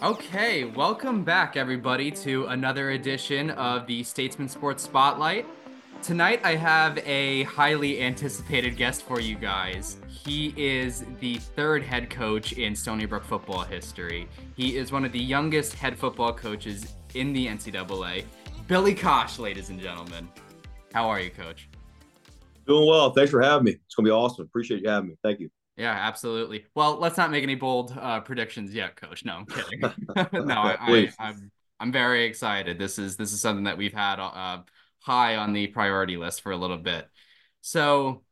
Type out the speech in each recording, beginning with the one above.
Okay, welcome back, everybody, to another edition of the Statesman Sports Spotlight. Tonight, I have a highly anticipated guest for you guys. He is the third head coach in Stony Brook football history. He is one of the youngest head football coaches in the NCAA. Billy Cosh, ladies and gentlemen. How are you, Coach? Doing well. Thanks for having me. It's gonna be awesome. Appreciate you having me. Thank you. Yeah, absolutely. Well, let's not make any bold uh, predictions yet, Coach. No, I'm kidding. no, I, I, am I'm, I'm very excited. This is this is something that we've had uh, high on the priority list for a little bit. So,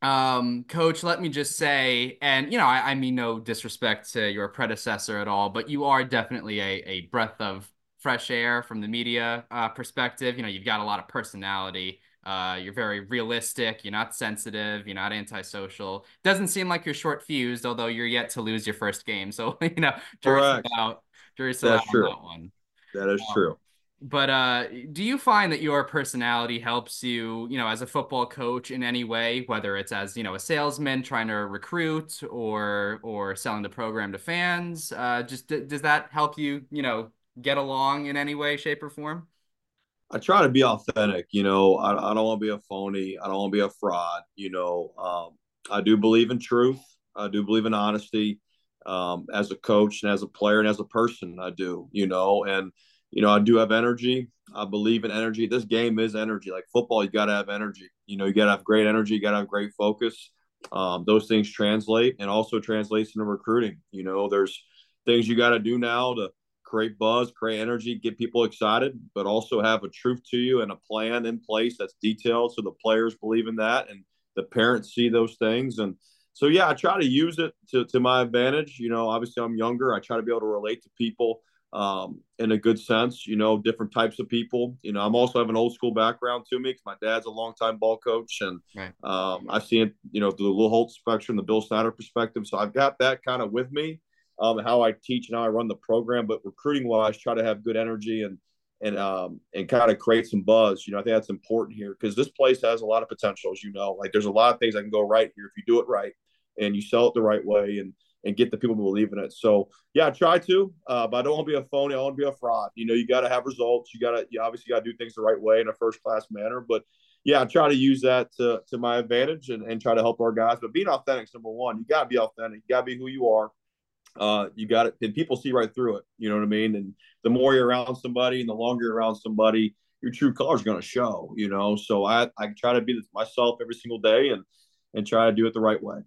um, Coach, let me just say, and you know, I, I mean no disrespect to your predecessor at all, but you are definitely a a breath of fresh air from the media uh, perspective. You know, you've got a lot of personality. Uh, you're very realistic. You're not sensitive. You're not antisocial. Doesn't seem like you're short fused, although you're yet to lose your first game. So you know, jury's out. Jury's out on that one. That is um, true. But uh, do you find that your personality helps you, you know, as a football coach in any way, whether it's as you know a salesman trying to recruit or or selling the program to fans? Uh, just does that help you, you know, get along in any way, shape, or form? I try to be authentic. You know, I, I don't want to be a phony. I don't want to be a fraud. You know, um, I do believe in truth. I do believe in honesty. Um, as a coach and as a player and as a person, I do. You know, and you know, I do have energy. I believe in energy. This game is energy. Like football, you got to have energy. You know, you got to have great energy. You got to have great focus. Um, those things translate and also translates into recruiting. You know, there's things you got to do now to create buzz, create energy, get people excited, but also have a truth to you and a plan in place that's detailed so the players believe in that and the parents see those things. And so, yeah, I try to use it to, to my advantage. You know, obviously, I'm younger. I try to be able to relate to people um, in a good sense, you know, different types of people. You know, I'm also have an old school background to me because my dad's a longtime ball coach and right. um, I've seen, you know, the Lou Holtz spectrum, the Bill Snyder perspective. So I've got that kind of with me um, how I teach and how I run the program. But recruiting wise, try to have good energy and and um, and kind of create some buzz. You know, I think that's important here because this place has a lot of potential, as you know. Like there's a lot of things that can go right here if you do it right and you sell it the right way and and get the people to believe in it. So yeah, I try to, uh, but I don't want to be a phony. I want to be a fraud. You know, you got to have results. You got to, you obviously got to do things the right way in a first class manner. But yeah, I try to use that to, to my advantage and, and try to help our guys. But being authentic is number one. You got to be authentic. You got to be who you are uh, you got it, and people see right through it. You know what I mean? And the more you're around somebody, and the longer you're around somebody, your true colors going to show. You know, so I I try to be myself every single day, and and try to do it the right way.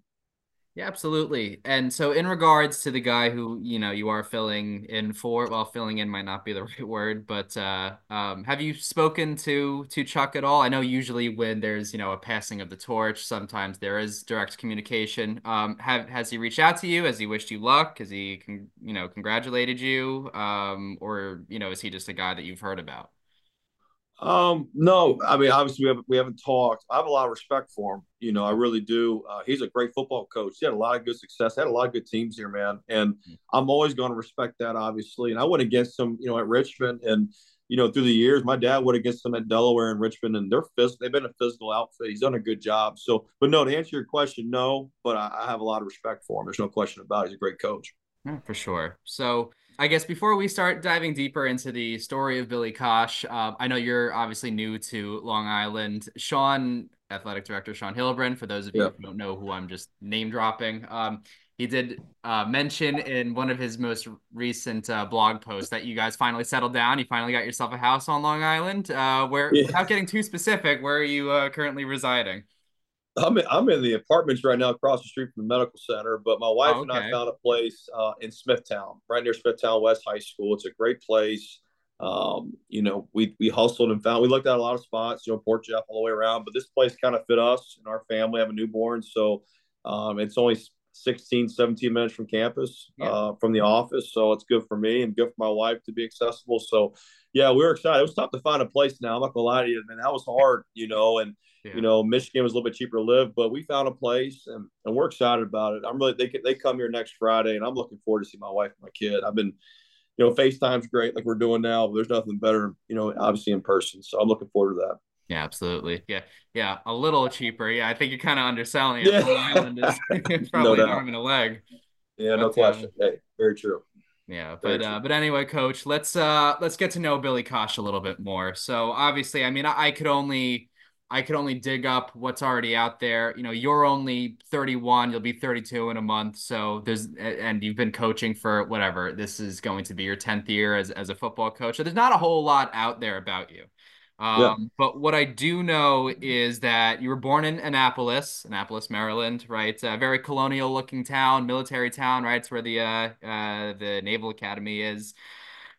Yeah, absolutely. And so, in regards to the guy who you know you are filling in for, well, filling in might not be the right word, but uh, um, have you spoken to to Chuck at all? I know usually when there's you know a passing of the torch, sometimes there is direct communication. Um, have has he reached out to you? Has he wished you luck? Has he con- you know congratulated you? Um, or you know is he just a guy that you've heard about? Um, no, I mean, obviously we haven't we haven't talked. I have a lot of respect for him. You know, I really do. Uh, he's a great football coach. He had a lot of good success. Had a lot of good teams here, man. And mm-hmm. I'm always going to respect that, obviously. And I went against him, you know, at Richmond, and you know, through the years, my dad went against him at Delaware and Richmond, and they're phys- they've been a physical outfit. He's done a good job. So, but no, to answer your question, no. But I, I have a lot of respect for him. There's no question about it. He's a great coach. Yeah, for sure. So I guess before we start diving deeper into the story of Billy Cosh, uh, I know you're obviously new to Long Island. Sean, athletic director Shawn Heilbron, for those of you who don't know who I'm just name dropping, um, he did uh, mention in one of his most recent uh, blog posts that you guys finally settled down. You finally got yourself a house on Long Island. Uh, where, yeah. without getting too specific, where are you uh, currently residing? I'm in, I'm in the apartments right now across the street from the medical center, but my wife oh, okay. and I found a place uh, in Smithtown, right near Smithtown West High School. It's a great place. Um, you know, we we hustled and found. We looked at a lot of spots, you know, Port Jeff all the way around, but this place kind of fit us and our family. I have a newborn, so um, it's only 16, 17 minutes from campus, yeah. uh, from the office. So it's good for me and good for my wife to be accessible. So, yeah, we are excited. It was tough to find a place now. I'm not gonna lie to you, man. That was hard, you know, and yeah. You know, Michigan was a little bit cheaper to live, but we found a place and, and we're excited about it. I'm really they they come here next Friday, and I'm looking forward to see my wife and my kid. I've been, you know, FaceTime's great, like we're doing now. But there's nothing better, you know, obviously in person. So I'm looking forward to that. Yeah, absolutely. Yeah, yeah, a little cheaper. Yeah, I think you're kind of underselling it. Yeah. Island is probably no an arm and a leg. Yeah, but, no question. Um, hey, very true. Yeah, but uh, but anyway, coach, let's uh let's get to know Billy Cosh a little bit more. So obviously, I mean, I, I could only I could only dig up what's already out there. You know, you're only 31, you'll be 32 in a month. So there's and you've been coaching for whatever. This is going to be your 10th year as as a football coach. So there's not a whole lot out there about you. Um, yeah. But what I do know is that you were born in Annapolis, Annapolis, Maryland, right? A very colonial looking town, military town, right? It's where the uh, uh, the Naval Academy is.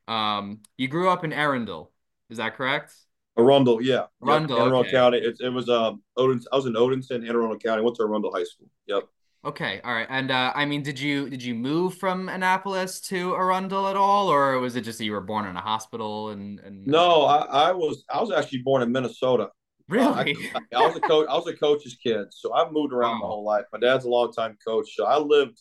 Um, you grew up in Arundel, is that correct? Arundel, yeah. Arundel, yep. okay. County. It, it was um, Odin. I was in Odenton, Anne Arundel County. Went to Arundel High School. Yep. Okay, all right. And uh, I mean, did you did you move from Annapolis to Arundel at all, or was it just that you were born in a hospital and? and... No, I, I was I was actually born in Minnesota. Really? Uh, I, I, was a coach. I was a coach's kid, so I've moved around wow. my whole life. My dad's a longtime coach, so I lived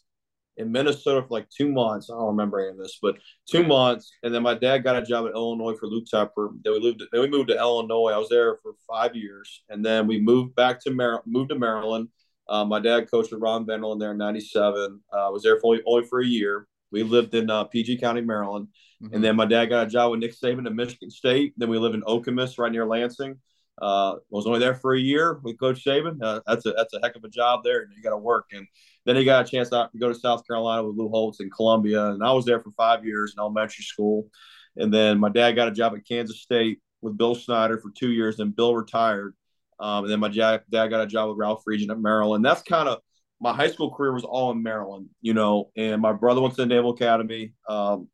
in Minnesota for like two months. I don't remember any of this, but two months, and then my dad got a job in Illinois for Lou Tepper. Then we lived. Then we moved to Illinois. I was there for five years, and then we moved back to Maryland. Moved to Maryland uh, my dad coached with Ron Vanderlinden there in '97. I uh, was there for only, only for a year. We lived in uh, PG County, Maryland, mm-hmm. and then my dad got a job with Nick Saban at Michigan State. Then we lived in Okemos, right near Lansing. Uh, was only there for a year with Coach Saban. Uh, that's a that's a heck of a job there, and you got to work. And then he got a chance to go to South Carolina with Lou Holtz in Columbia, and I was there for five years in elementary school. And then my dad got a job at Kansas State with Bill Snyder for two years. And Bill retired, um, and then my dad, got a job with Ralph Friedgen at Maryland. That's kind of my high school career was all in Maryland, you know. And my brother went to the Naval Academy. Um,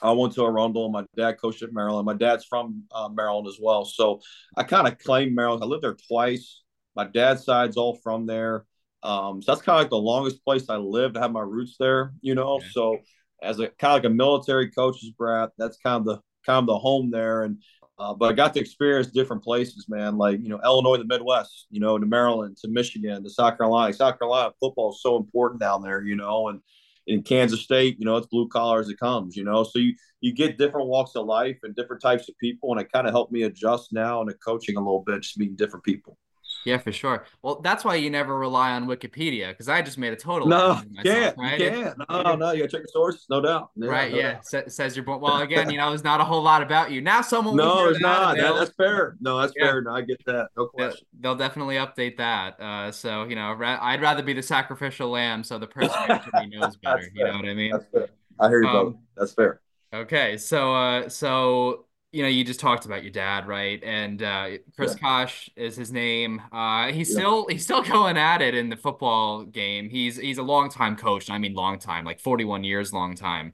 I went to Arundel. My dad coached at Maryland. My dad's from uh, Maryland as well, so I kind of claim Maryland. I lived there twice. My dad's side's all from there, um, so that's kind of like the longest place I lived. I have my roots there, you know. Okay. So as a kind of like a military coach's brat, that's kind of the kind of the home there. And uh, but I got to experience different places, man. Like you know, Illinois, the Midwest, you know, to Maryland, to Michigan, to South Carolina. South Carolina football is so important down there, you know, and in Kansas State, you know, it's blue collar as it comes, you know. So you you get different walks of life and different types of people, and it kind of helped me adjust now into coaching a little bit, just meeting different people. Yeah, for sure. Well, that's why you never rely on Wikipedia because I just made a total. No, myself, can't. Right? Can't. No, no, you gotta check the sources, no doubt. Yeah, right. No yeah. Doubt. says you're. Well, again, you know, there's not a whole lot about you now. Someone. No, it's not. That, that's fair. No, that's yeah. fair. No, I get that. No question. They'll definitely update that. Uh, so you know, I'd rather be the sacrificial lamb, so the person knows better. you know what I mean? That's fair. I hear you, um, That's fair. Okay, so uh, so you know, you just talked about your dad, right? And uh, Chris yeah. Cosh is his name. Uh, he's yeah. still he's still going at it in the football game. He's he's a long time coach. I mean, long time, like forty one years, long time.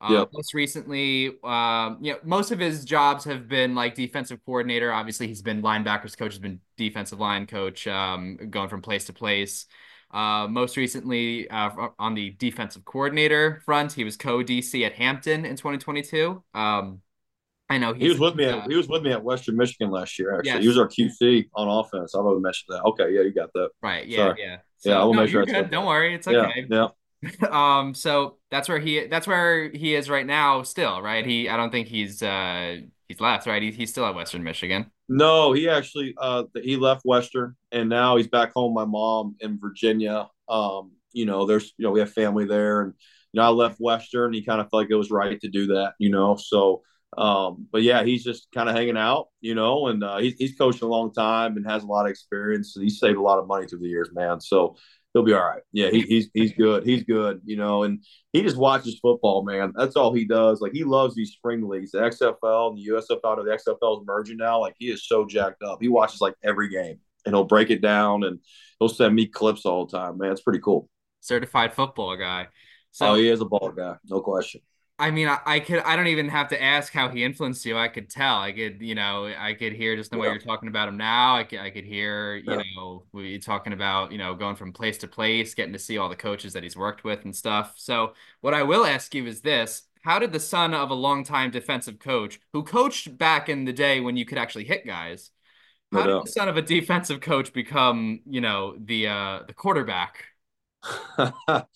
Uh, yep. Most recently, um, you know, most of his jobs have been like defensive coordinator. Obviously, he's been linebackers coach, He's been defensive line coach, um, going from place to place. Uh, most recently, uh, on the defensive coordinator front, he was co DC at Hampton in 2022. Um, I know he was with me. At, uh, he was with me at Western Michigan last year. Actually, yes. he was our QC on offense. I would mentioned that. Okay, yeah, you got that. Right. Yeah. Sorry. Yeah. So, yeah, I will no, make sure. Good. Don't worry, it's okay. Yeah. yeah. um. So that's where he. That's where he is right now. Still, right? He. I don't think he's. uh He's left, right? He, he's still at Western Michigan. No, he actually. Uh, he left Western, and now he's back home. My mom in Virginia. Um. You know, there's. You know, we have family there, and you know, I left Western. He kind of felt like it was right to do that. You know, so um, but yeah, he's just kind of hanging out, you know, and uh, he's, he's coached a long time and has a lot of experience. And he's saved a lot of money through the years, man. So he'll be all right. Yeah, he, he's he's good. He's good, you know, and he just watches football, man. That's all he does. Like he loves these spring leagues, the XFL and the USFL. The XFL is merging now. Like he is so jacked up. He watches like every game and he'll break it down and he'll send me clips all the time, man. It's pretty cool. Certified football guy. So, oh, he is a ball guy, no question. I mean, I, I, could. I don't even have to ask how he influenced you. I could tell. I could, you know, I could hear just the way you're talking about him now. I could, I could hear, you yeah. know, we talking about, you know, going from place to place, getting to see all the coaches that he's worked with and stuff. So, what I will ask you is this: How did the son of a longtime defensive coach, who coached back in the day when you could actually hit guys, how did the son of a defensive coach become, you know, the uh the quarterback?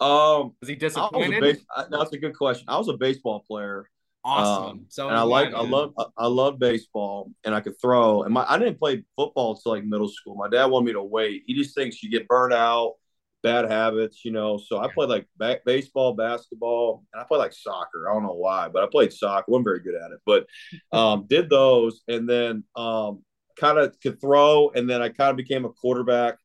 Um, was he disappointed? Base- that's a good question. I was a baseball player. Awesome. Um, so and I like I love I love baseball and I could throw. And my I didn't play football until like middle school. My dad wanted me to wait. He just thinks you get burned out. bad habits, you know. So I played like ba- baseball, basketball, and I played like soccer. I don't know why, but I played soccer. wasn't very good at it, but um, did those, and then um, kind of could throw, and then I kind of became a quarterback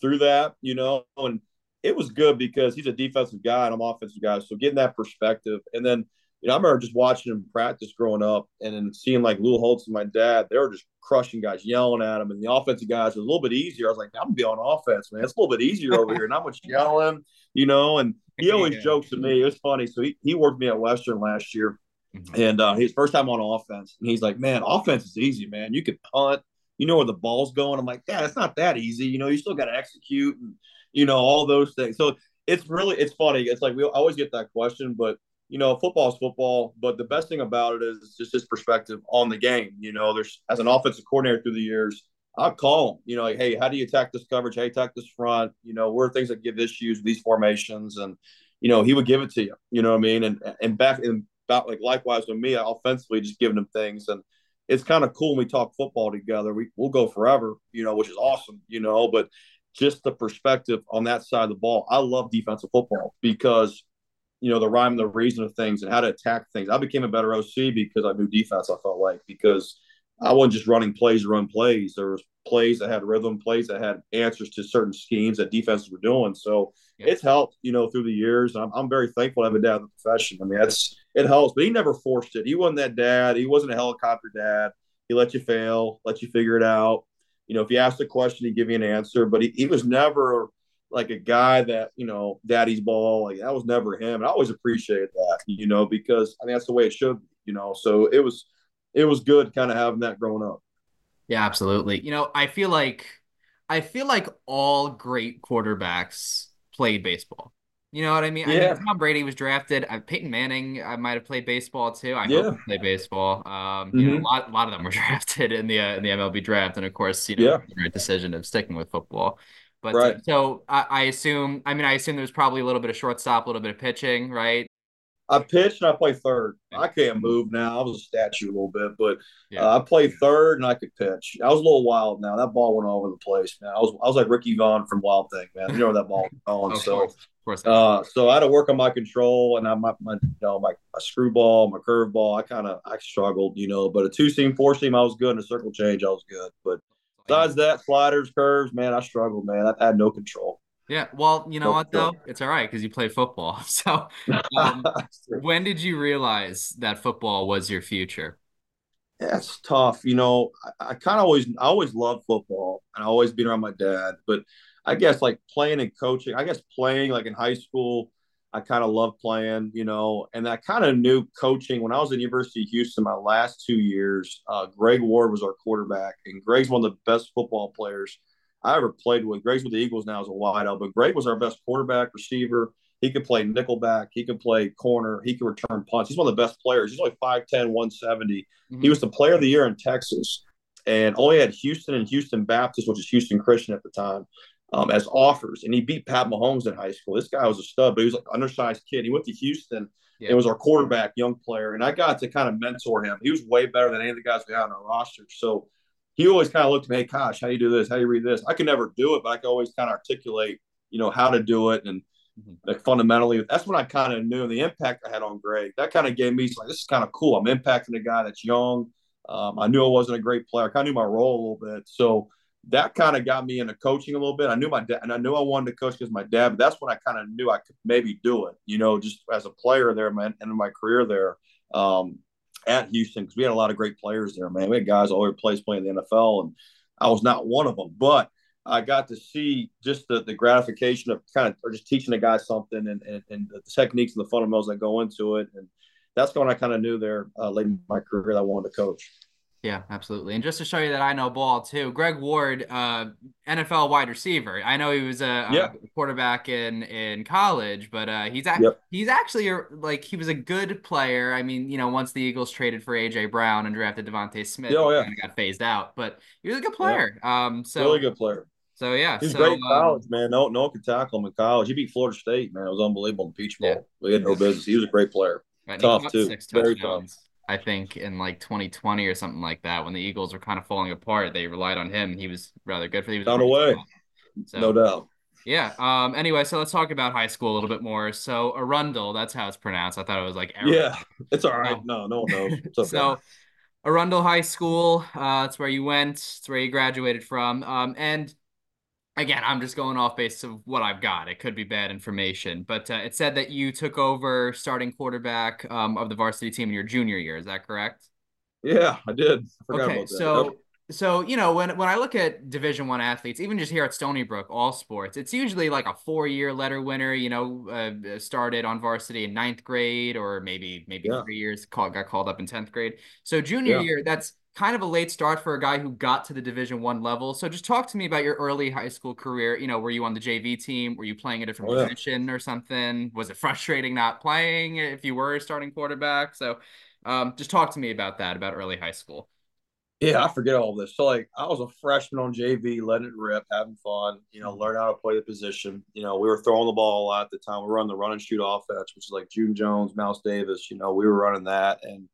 through that, you know, and it was good because he's a defensive guy and I'm offensive guy. So getting that perspective, and then you know, I remember just watching him practice growing up and then seeing like Lou Holtz and my dad, they were just crushing guys, yelling at him. And the offensive guys was a little bit easier. I was like, I'm gonna be on offense, man. It's a little bit easier over here. Not much yelling, you know. And he always yeah. jokes to me. It was funny. So he, he worked me at Western last year. Mm-hmm. And uh, his first time on offense. And he's like, Man, offense is easy, man. You could punt, you know where the ball's going. I'm like, Yeah, it's not that easy. You know, you still got to execute and, you know, all those things. So it's really, it's funny. It's like we always get that question, but you know, football is football, but the best thing about it is just his perspective on the game. You know, there's as an offensive coordinator through the years, I'll call him, you know, like, hey, how do you attack this coverage? You attack this front? You know, where are things that give issues, these formations? And, you know, he would give it to you, you know what I mean? And and back in about like likewise with me, offensively, just giving him things. And it's kind of cool when we talk football together. We we'll go forever, you know, which is awesome, you know, but just the perspective on that side of the ball. I love defensive football because you know the rhyme and the reason of things and how to attack things. I became a better OC because I knew defense. I felt like because I wasn't just running plays to run plays. There was plays that had rhythm, plays that had answers to certain schemes that defenses were doing. So yeah. it's helped, you know, through the years. I'm, I'm very thankful to have a dad in the profession. I mean, that's it helps, but he never forced it. He wasn't that dad. He wasn't a helicopter dad. He let you fail, let you figure it out. You know, if you asked a question, he'd give you an answer, but he, he was never like a guy that you know daddy's ball like that was never him. And i always appreciated that you know because i mean that's the way it should be you know so it was it was good kind of having that growing up. Yeah absolutely. You know i feel like i feel like all great quarterbacks played baseball you know what I mean? Yeah. I mean, Tom Brady was drafted. Uh, Peyton Manning, I might have played baseball too. I yeah. hope he played baseball. Um, mm-hmm. you know, a mm-hmm. lot, a lot of them were drafted in the uh, in the MLB draft, and of course, you know, yeah. the right decision of sticking with football. But right. uh, so I, I, assume, I mean, I assume there's probably a little bit of shortstop, a little bit of pitching, right? I pitched and I play third. I can't move now. I was a statue a little bit, but yeah. uh, I played third and I could pitch. I was a little wild now. That ball went all over the place, man. I was I was like Ricky Vaughn from Wild Thing, man. You know where that ball was going. so, course. Course. Uh, so I had to work on my control and I my, my you know my, my screwball, my curveball. I kind of I struggled, you know. But a two seam, four seam, I was good. And a circle change, I was good. But Besides that, sliders, curves, man, I struggled, man. I had no control. Yeah, well, you know no what though? It's all right because you play football. So, um, when did you realize that football was your future? Yeah, tough. You know, I, I kind of always, I always loved football, and I always been around my dad. But I guess like playing and coaching, I guess playing like in high school, I kind of loved playing, you know, and I kind of knew coaching when I was at University of Houston. My last two years, uh, Greg Ward was our quarterback, and Greg's one of the best football players I ever played with. Greg's with the Eagles now as a wideout, but Greg was our best quarterback receiver. He could play nickelback. He could play corner. He could return punts. He's one of the best players. He's only 5'10", 170. Mm-hmm. He was the player of the year in Texas and only had Houston and Houston Baptist, which is Houston Christian at the time um, as offers, and he beat Pat Mahomes in high school. This guy was a stud, but he was like undersized kid. He went to Houston. Yeah. It was our quarterback, young player, and I got to kind of mentor him. He was way better than any of the guys we had on our roster. So he always kind of looked at me, hey, Cosh, how do you do this? How do you read this? I could never do it, but I could always kind of articulate, you know, how to do it. And mm-hmm. like fundamentally, that's what I kind of knew. The impact I had on Greg, that kind of gave me like, this is kind of cool. I'm impacting a guy that's young. Um, I knew I wasn't a great player. I kind of knew my role a little bit. So that kind of got me into coaching a little bit. I knew my dad, and I knew I wanted to coach because my dad. But that's when I kind of knew I could maybe do it. You know, just as a player there, man, and in my career there um, at Houston, because we had a lot of great players there, man. We had guys all over the place playing the NFL, and I was not one of them. But I got to see just the, the gratification of kind of or just teaching a guy something and, and, and the techniques and the fundamentals that go into it. And that's when I kind of knew there uh, late in my career that I wanted to coach. Yeah, absolutely. And just to show you that I know ball too, Greg Ward, uh, NFL wide receiver. I know he was a, yep. a quarterback in in college, but uh, he's ac- yep. he's actually a, like he was a good player. I mean, you know, once the Eagles traded for AJ Brown and drafted DeVonta Smith, oh, yeah. got phased out, but he was a good player. Um, so really good player. So yeah, he's so, great in um, college, um, man. No, no one could tackle him in college. He beat Florida State, man. It was unbelievable in the Peach Bowl. Yeah. We had no business. He was a great player. Right, tough too. Very tough. I think in like 2020 or something like that, when the Eagles were kind of falling apart, they relied on him. He was rather good for. He was down away, so, no doubt. Yeah. Um. Anyway, so let's talk about high school a little bit more. So Arundel, that's how it's pronounced. I thought it was like Arundel. Yeah, it's all right. No, no one knows. Okay. so Arundel High School. Uh, that's where you went. It's where you graduated from. Um, and again, I'm just going off based of what I've got. It could be bad information, but uh, it said that you took over starting quarterback um, of the varsity team in your junior year. Is that correct? Yeah, I did. I okay, so so you know when when I look at Division One athletes, even just here at Stony Brook, all sports, it's usually like a four year letter winner. You know, uh, started on varsity in ninth grade, or maybe maybe yeah. three years called got called up in tenth grade. So junior yeah. year, that's kind of a late start for a guy who got to the Division One level. So just talk to me about your early high school career. You know, were you on the JV team? Were you playing a different oh, position or something? Was it frustrating not playing if you were starting quarterback? So um, just talk to me about that, about early high school. Yeah, I forget all this. So like I was a freshman on JV, letting it rip, having fun, you know, learn how to play the position. You know, we were throwing the ball a lot at the time. We were on the run and shoot offense, which is like June Jones, Mouse Davis, you know, we were running that. And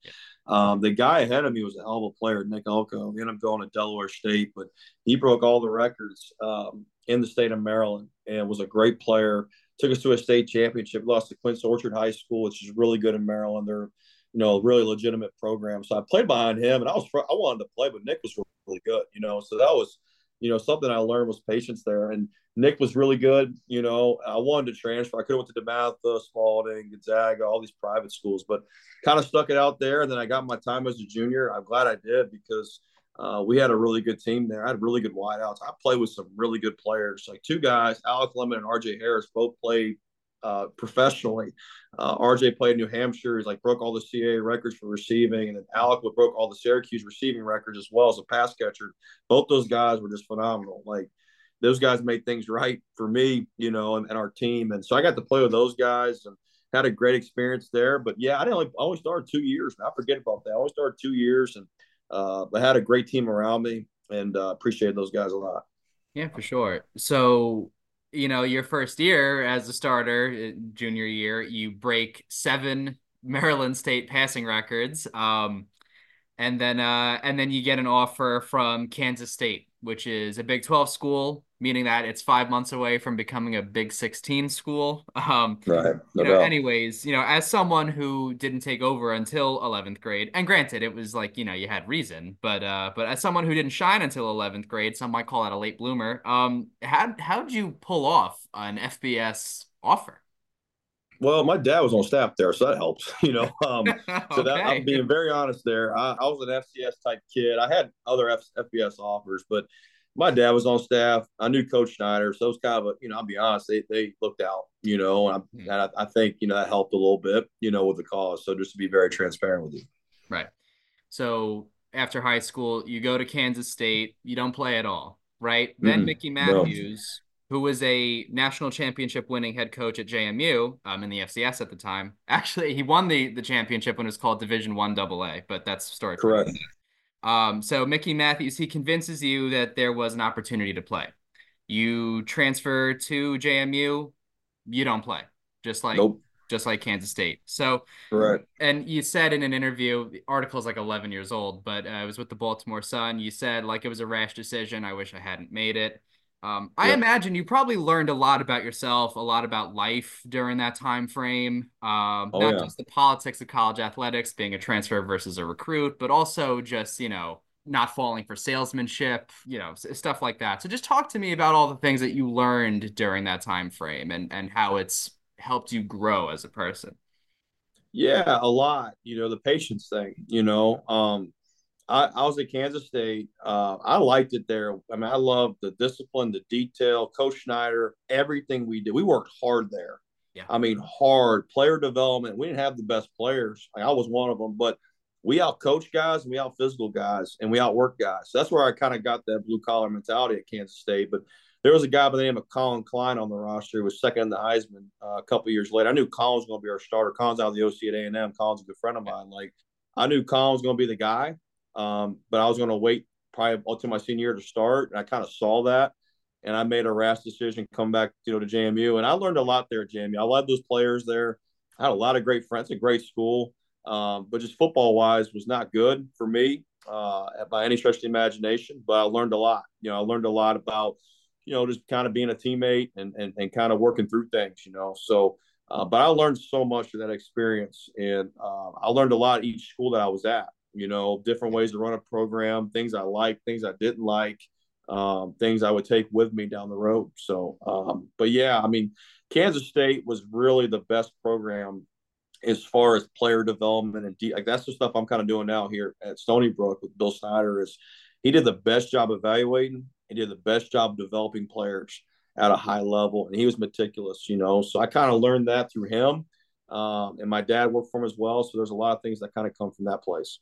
um, the guy ahead of me was a hell of a player, Nick Elko. He ended up going to Delaware State, but he broke all the records um, in the state of Maryland and was a great player. Took us to a state championship, lost to Quince Orchard High School, which is really good in Maryland. They're you know, a really legitimate program. So I played behind him, and I was I wanted to play, but Nick was really good, you know. So that was, you know, something I learned was patience there. And Nick was really good, you know. I wanted to transfer. I could have went to DeMatha, Spalding, Gonzaga, all these private schools, but kind of stuck it out there. And then I got my time as a junior. I'm glad I did because uh, we had a really good team there. I had really good wideouts. I played with some really good players, like two guys, Alec Lemon and RJ Harris, both played uh, professionally. Uh, RJ played in New Hampshire. He's like broke all the CAA records for receiving, and then Alec would broke all the Syracuse receiving records as well as a pass catcher. Both those guys were just phenomenal. Like those guys made things right for me, you know, and, and our team. And so I got to play with those guys and had a great experience there. But yeah, I didn't only, I only started two years. I forget about that. I only started two years, and uh, I had a great team around me, and uh, appreciated those guys a lot. Yeah, for sure. So you know, your first year as a starter, uh, junior year, you break seven Maryland State passing records. Um, and then uh, and then you get an offer from Kansas State, which is a Big 12 school, meaning that it's five months away from becoming a Big 16 school. Um, right. No you know, anyways, you know, as someone who didn't take over until 11th grade, and granted, it was like you know you had reason, but uh, but as someone who didn't shine until 11th grade, some might call that a late bloomer. Um, how how'd you pull off an FBS offer? Well, my dad was on staff there, so that helps, you know. Um, so that I'm being very honest there. I, I, was an FCS type kid. I had other F, FBS offers, but my dad was on staff. I knew Coach Snyder, so it was kind of a, you know, I'll be honest, they, they looked out, you know, and, hmm. and I, I think, you know, that helped a little bit, you know, with the cause. So just to be very transparent with you. Right. So after high school, you go to Kansas State, you don't play at all, right? Then mm-hmm. Mickey Matthews who was a national championship winning head coach at JMU um, in the FCS at the time. Actually, he won the the championship when it was called Division One AA, but that's story. Correct. Um, so Mickey Matthews, he convinces you that there was an opportunity to play. You transfer to JMU, you don't play, just like nope. just like Kansas State. So, right. And you said in an interview, the article is like 11 years old, but uh, it was with the Baltimore Sun. You said like it was a rash decision. I wish I hadn't made it. Um, I imagine you probably learned a lot about yourself, a lot about life during that time frame. Um, oh, not yeah. just the politics of college athletics, being a transfer versus a recruit, but also just you know not falling for salesmanship, you know, stuff like that. So just talk to me about all the things that you learned during that time frame and and how it's helped you grow as a person. Yeah, a lot. You know, the patience thing. You know, um, I, I was at Kansas State. Uh, I liked it there. I mean, I loved the discipline, the detail, Coach Snyder, everything we did. We worked hard there. Yeah. I mean, hard player development. We didn't have the best players. Like, I was one of them, but we out coach guys and we out physical guys and we outwork guys. So that's where I kind of got that blue collar mentality at Kansas State. But there was a guy by the name of Collin Klein on the roster who was second in the Heisman uh, a couple years later. I knew Collin was going to be our starter. Collin's out of the OC at A&M. Collin's a good friend of mine. Like I knew Collin was going to be the guy. Um, but I was going to wait probably until my senior year to start. And I kind of saw that. And I made a rash decision, come back, you know, to JMU. And I learned a lot there at JMU. I love those players there. I had a lot of great friends, a great school. Um, but just football wise was not good for me uh, by any stretch of the imagination. But I learned a lot. You know, I learned a lot about, you know, just kind of being a teammate and, and, and kind of working through things, you know. So, uh, but I learned so much of that experience. And uh, I learned a lot each school that I was at, you know, different ways to run a program, things I liked, things I didn't like, um, things I would take with me down the road. So, um, but yeah, I mean, Kansas State was really the best program as far as player development and de- like that's the stuff I'm kind of doing now here at Stony Brook with Bill Snyder is he did the best job evaluating he did the best job developing players at a high level, and he was meticulous. You know, so I kind of learned that through him, um, and my dad worked for him as well. So there's a lot of things that kind of come from that place.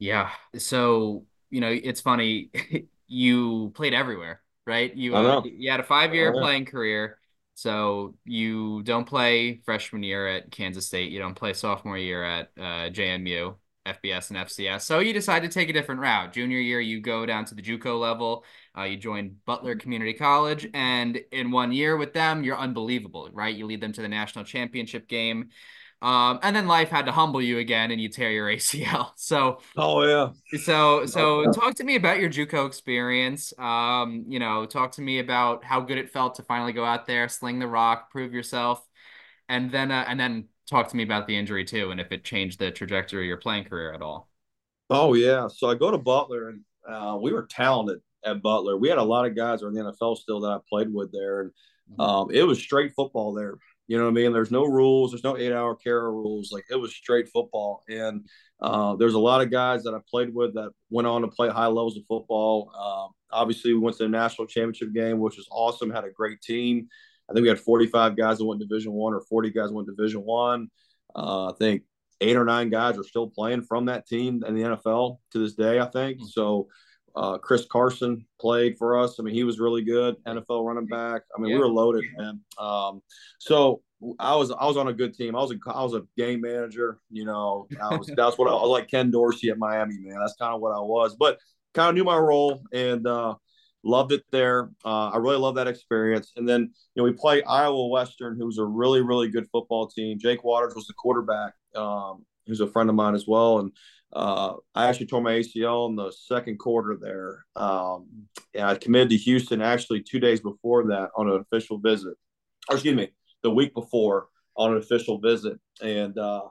Yeah. So you know, it's funny. you played everywhere, right? You uh, you had a five year playing career. So you don't play freshman year at Kansas State. You don't play sophomore year at uh, JMU. FBS and FCS. So you decide to take a different route. Junior year, you go down to the JUCO level. Uh, you join Butler Community College, and in one year with them, you're unbelievable, right? You lead them to the national championship game. Um, and then life had to humble you again, and you tear your ACL. So, oh yeah. So, so oh, talk to me about your JUCO experience. Um, you know, talk to me about how good it felt to finally go out there, sling the rock, prove yourself, and then, uh, and then talk to me about the injury too, and if it changed the trajectory of your playing career at all. Oh yeah, so I go to Butler, and uh, we were talented at Butler. We had a lot of guys in the NFL still that I played with there, and mm-hmm. um, it was straight football there. You know what I mean? There's no rules. There's no eight-hour care rules. Like it was straight football, and uh, there's a lot of guys that I played with that went on to play high levels of football. Um, obviously, we went to the national championship game, which was awesome. Had a great team. I think we had 45 guys that went Division One or 40 guys went Division One. Uh, I think eight or nine guys are still playing from that team in the NFL to this day. I think mm-hmm. so. Uh, Chris Carson played for us. I mean, he was really good. NFL running back. I mean, yeah. we were loaded, man. Um, so I was I was on a good team. I was a I was a game manager. You know, I was that's what I, I was like Ken Dorsey at Miami, man. That's kind of what I was. But kind of knew my role and uh, loved it there. Uh, I really love that experience. And then you know we play Iowa Western, who's a really really good football team. Jake Waters was the quarterback. Um, who's a friend of mine as well, and uh, I actually tore my ACL in the second quarter there. Um, and I committed to Houston actually two days before that on an official visit, or excuse me, the week before on an official visit. And uh,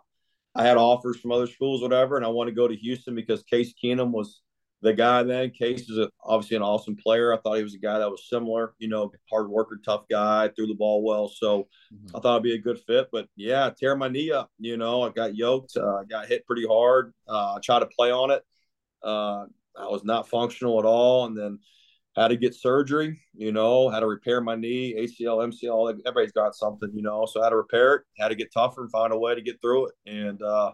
I had offers from other schools, whatever, and I wanted to go to Houston because Case Keenum was the guy then. Case is a, obviously an awesome player. I thought he was a guy that was similar, you know, hard worker, tough guy, threw the ball well. So mm-hmm. I thought it'd be a good fit. But yeah, tear my knee up. You know, I got yoked, uh, got hit pretty hard. Uh, I tried to play on it. Uh, I was not functional at all, and then had to get surgery. You know, had to repair my knee, ACL, MCL. Everybody's got something, you know. So I had to repair it. Had to get tougher and find a way to get through it. And uh,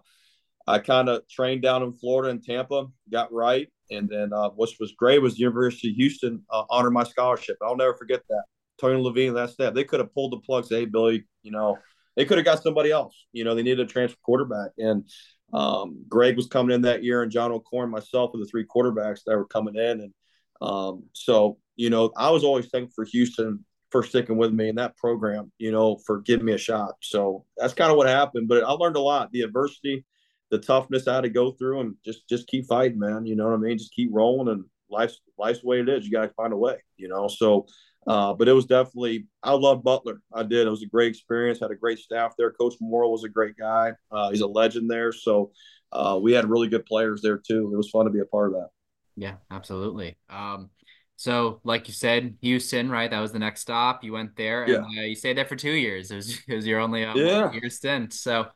I kind of trained down in Florida and Tampa, got right, and then uh, what was great was the University of Houston uh, honored my scholarship. I'll never forget that. Tony Levine, that staff, they could have pulled the plug, say, hey, Billy, you know, they could have got somebody else. You know, they needed a transfer quarterback. And um, Greg was coming in that year, and John O'Korn, myself, were the three quarterbacks that were coming in. And um, so, you know, I was always thankful for Houston for sticking with me in that program, you know, for giving me a shot. So that's kind of what happened. But I learned a lot. The adversity, the toughness I had to go through and just just keep fighting, man. You know what I mean? Just keep rolling and life's life's the way it is. You gotta find a way, you know. So uh, but it was definitely I loved Butler. I did. It was a great experience. Had a great staff there. Coach Morrell was a great guy. Uh, he's a legend there. So uh, we had really good players there too. It was fun to be a part of that. Yeah, absolutely. Um, so, like you said, Houston, right? That was the next stop. You went there, and yeah. uh, you stayed there for two years. It was, it was your only uh, yeah. year stint. So,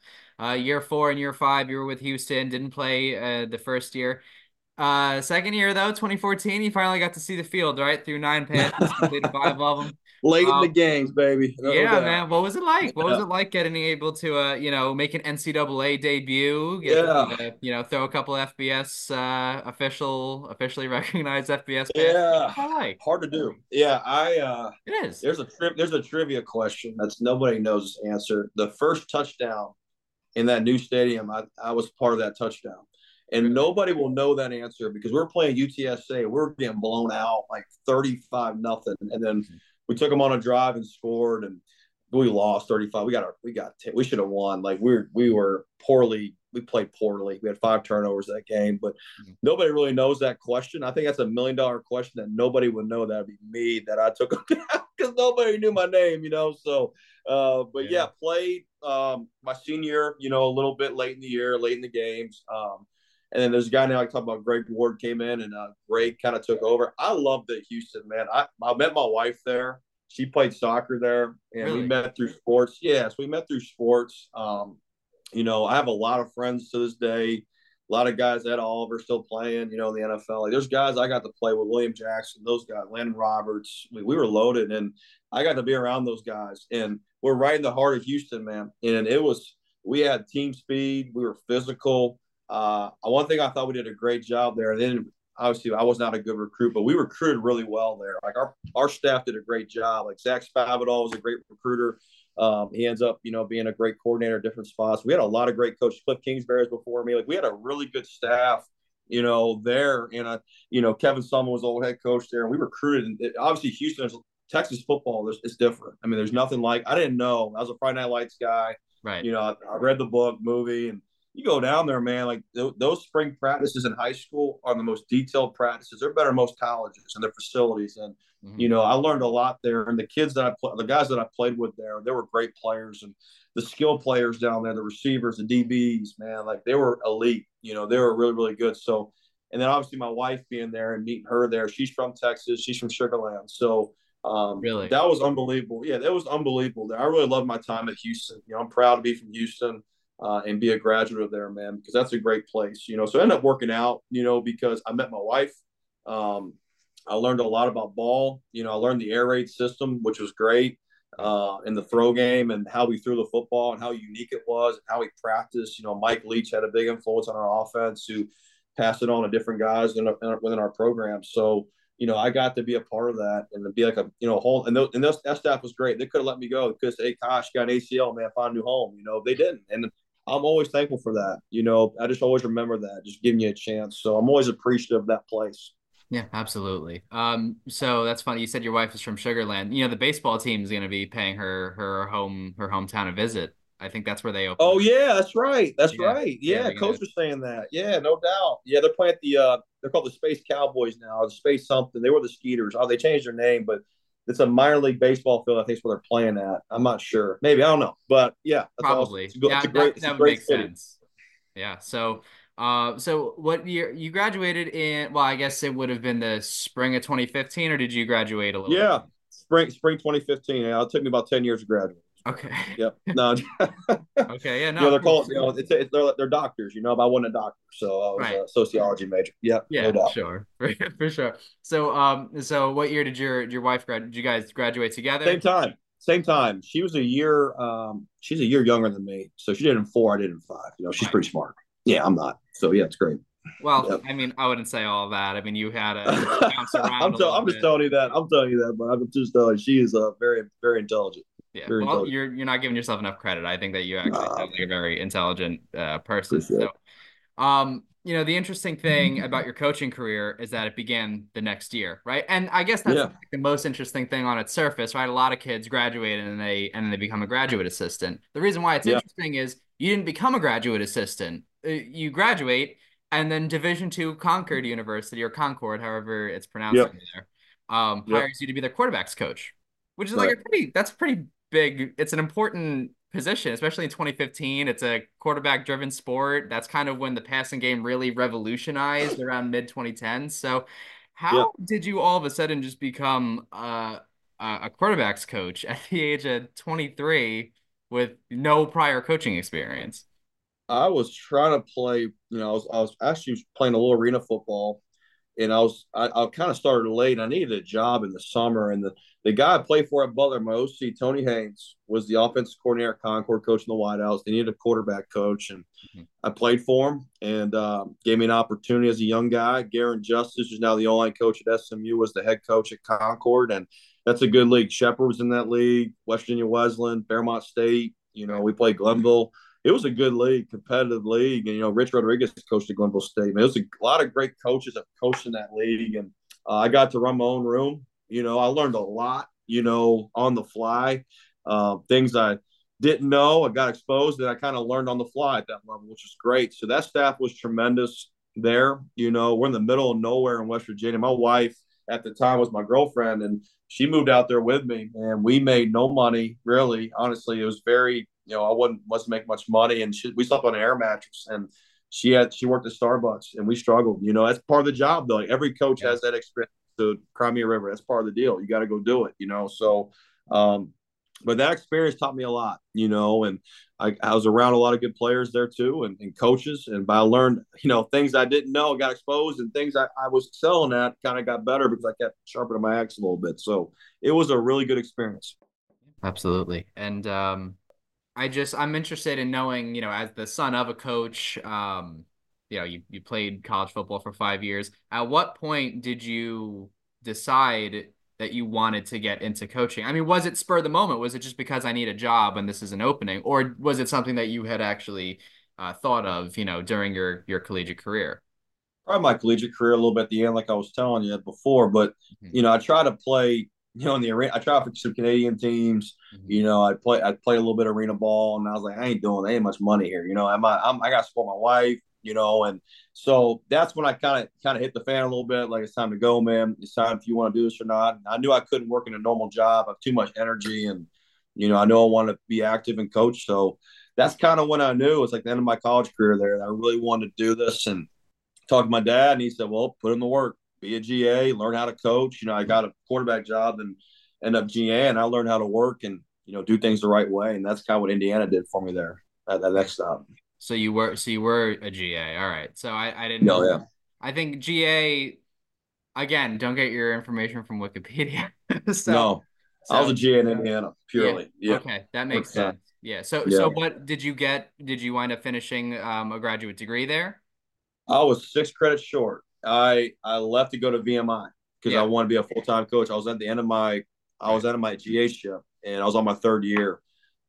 uh, year four and year five, you were with Houston. Didn't play uh, the first year. Uh, second year though, 2014, you finally got to see the field, right? Through nine passes, completed five of them. Late um, in the um, games, baby. No yeah, doubt. man. What was it like? What yeah. was it like getting able to, uh, you know, make an NCAA debut? Get, yeah. Uh, you know, throw a couple FBS uh, official, officially recognized FBS. Yeah. Like? Hard to do. Yeah, I. uh It is. There's a tri- there's a trivia question that's nobody knows the answer. The first touchdown in that new stadium, I, I was part of that touchdown. And nobody will know that answer because we're playing UTSA. We're getting blown out like 35 nothing. And then mm-hmm. we took them on a drive and scored and we lost 35. We got our, we got, we should have won. Like we we were poorly we played poorly. We had five turnovers that game, but mm-hmm. nobody really knows that question. I think that's a million dollar question that nobody would know. That'd be me that I took because nobody knew my name, you know. So, uh, but yeah, yeah played um, my senior you know, a little bit late in the year, late in the games. Um, and then there's a guy now I talk about Greg Ward came in and uh, Greg kind of took over. I love that Houston, man. I, I met my wife there. She played soccer there, and really? we met through sports. Yes, we met through sports. Um, you know, I have a lot of friends to this day. A lot of guys at Oliver still playing, you know, in the NFL. Like there's guys I got to play with, William Jackson, those guys, Landon Roberts. We, we were loaded, and I got to be around those guys. And we're right in the heart of Houston, man. And it was we had team speed, we were physical. Uh, one thing I thought we did a great job there. And then obviously I was not a good recruit, but we recruited really well there. Like our our staff did a great job. Like Zach Spavital was a great recruiter. Um, he ends up, you know, being a great coordinator at different spots. We had a lot of great coaches. Kliff Kingsbury's before me. Like we had a really good staff, you know, there. And, uh, you know, Kevin Sumlin was old head coach there. And we recruited. And it, obviously, Houston is Texas football. There's, it's different. I mean, there's nothing like, I didn't know. I was a Friday Night Lights guy. Right. You know, I, I read the book, movie, and you go down there, man. Like th- those spring practices in high school are the most detailed practices. They're better than most colleges and their facilities. And mm-hmm. you know, I learned a lot there. And the kids that I pl- the guys that I played with there, they were great players. And the skill players down there, the receivers, the DBs, man, like they were elite. You know, they were really really good. So, and then obviously my wife being there and meeting her there. She's from Texas. She's from Sugar Land. So. Um, really, that was unbelievable. Yeah, that was unbelievable. There, I really love my time at Houston. You know, I'm proud to be from Houston uh, and be a graduate of there, man, because that's a great place, you know. So I ended up working out, you know, because I met my wife. Um, I learned a lot about ball. You know, I learned the air raid system, which was great uh, in the throw game and how we threw the football and how unique it was and how we practiced. You know, Mike Leach had a big influence on our offense who passed it on to different guys in, within our program. So, you know, I got to be a part of that and be like a, you know, whole, and, those, and those, that staff was great. They could have let me go because, hey, Cosh, got an ACL, man, find a new home. You know, they didn't. And I'm always thankful for that. You know, I just always remember that, just giving you a chance. So I'm always appreciative of that place. Yeah, absolutely. Um, so that's funny. You said your wife is from Sugar Land. You know, the baseball team is going to be paying her her home her hometown a visit. I think that's where they open. Oh yeah, that's right. That's yeah. right. Yeah, yeah coach was saying that. Yeah, no doubt. Yeah, they're playing the uh they're called the Space Cowboys now, the Space something. They were the Skeeters. Oh, they changed their name, but it's a minor league baseball field. I think is where they're playing at. I'm not sure. Maybe I don't know, but yeah, probably. Awesome. Yeah, great, that, that would make city. sense. Yeah. So, uh, so what year you graduated in? Well, I guess it would have been the spring of 2015, or did you graduate a little? Yeah, bit? spring spring 2015. Yeah, it took me about 10 years to graduate. Okay. Yep. No. okay. Yeah. No. You know, they're called. You know, it's, it's they're, they're doctors. You know, but I wasn't a doctor, so I was right. a sociology major. Yep. Yeah. No sure. For sure. So, um, so what year did your your wife grad? Did you guys graduate together? Same time. Same time. She was a year. Um, she's a year younger than me, so she did in four. I did in five. You know, she's right. pretty smart. Yeah, I'm not. So yeah, it's great. Well, yep. I mean, I wouldn't say all that. I mean, you had a bounce around. I'm, I'm just telling you that. I'm telling you that, but I'm just telling you, she is uh, very, very intelligent. Yeah, well, you're you're not giving yourself enough credit. I think that you actually nah. sound like a very intelligent uh, person. So, um, you know, the interesting thing about your coaching career is that it began the next year, right? And I guess that's yeah. the most interesting thing on its surface, right? A lot of kids graduate and they and then they become a graduate assistant. The reason why it's yeah. interesting is you didn't become a graduate assistant. Uh, you graduate and then Division two Concord University or Concord, however it's pronounced yep. there, um, yep. hires you to be their quarterbacks coach, which is right. like a pretty that's pretty big. It's an important position, especially in 2015. It's a quarterback driven sport. That's kind of when the passing game really revolutionized around mid 2010. So, how yeah. did you all of a sudden just become uh, a quarterbacks coach at the age of 23 with no prior coaching experience? I was trying to play, you know, I was, I was actually playing a little arena football and I was I, I kind of started late. I needed a job in the summer, and the the guy I played for at Butler, my OC, Tony Haynes, was the offensive coordinator at Concord, coaching the wideouts. They needed a quarterback coach, and mm-hmm. I played for him and uh, gave me an opportunity as a young guy. Garin Justice, who's now the O-line coach at SMU, was the head coach at Concord, and that's a good league. Shepherd was in that league, West Virginia Wesleyan, Fairmont State. You know, we played Glenville it was a good league, competitive league. And, you know, Rich Rodriguez coached at Glenville State. Man, it was a lot of great coaches that coached in that league. And uh, I got to run my own room. You know, I learned a lot, you know, on the fly. Uh, things I didn't know. I got exposed, and I kind of learned on the fly at that level, which is great. So that staff was tremendous there. You know, we're in the middle of nowhere in West Virginia. My wife at the time was my girlfriend, and she moved out there with me, and we made no money really. Honestly, it was very you know I wasn't wasn't making much money, and she, we slept on an air mattress, and she had she worked at Starbucks, and we struggled. You know, that's part of the job though. Like every coach yeah. has that experience. To Crimea River, that's part of the deal. You got to go do it. You know, so. Um, but that experience taught me a lot, you know, and I, I was around a lot of good players there too and, and, coaches. And I learned, you know, things I didn't know, got exposed, and things I, I was excelling at kind of got better because I kept sharpening my axe a little bit. So it was a really good experience. Absolutely. And um, I just, I'm interested in knowing, you know, as the son of a coach, um, you know, you, you played college football for five years. At what point did you decide that you wanted to get into coaching? I mean, was it spur of the moment? Was it just because I need a job and this is an opening, or was it something that you had actually uh, thought of, you know, during your your collegiate career? Probably my collegiate career a little bit at the end, like I was telling you before. But mm-hmm. you know, I try to play, you know, in the arena. I tried for some Canadian teams. Mm-hmm. You know, I play I play a little bit of arena ball, and I was like, I ain't doing, ain't much money here. You know, I'm, I'm I got to support my wife you know, and so that's when I kind of kind of hit the fan a little bit. Like it's time to go, man. It's time if you want to do this or not. I knew I couldn't work in a normal job. I have too much energy, and you know, I know I want to be active and coach. So that's kind of when I knew it was like the end of my college career. There, I really wanted to do this, and talked to my dad, and he said, "Well, put in the work, be a GA, learn how to coach." You know, I got a quarterback job and end up GA, and I learned how to work and you know do things the right way, and that's kind of what Indiana did for me there at that next stop. So you were so you were a GA. All right. So I I didn't know. Yeah. I think GA again, don't get your information from Wikipedia. so, no. So, I was a GA in Indiana purely. Yeah. yeah. Okay, that makes sense. Yeah. So yeah. so what did you get? Did you wind up finishing um, a graduate degree there? I was six credits short. I I left to go to VMI because yeah. I wanted to be a full time coach. I was at the end of my I was at my GA ship and I was on my third year,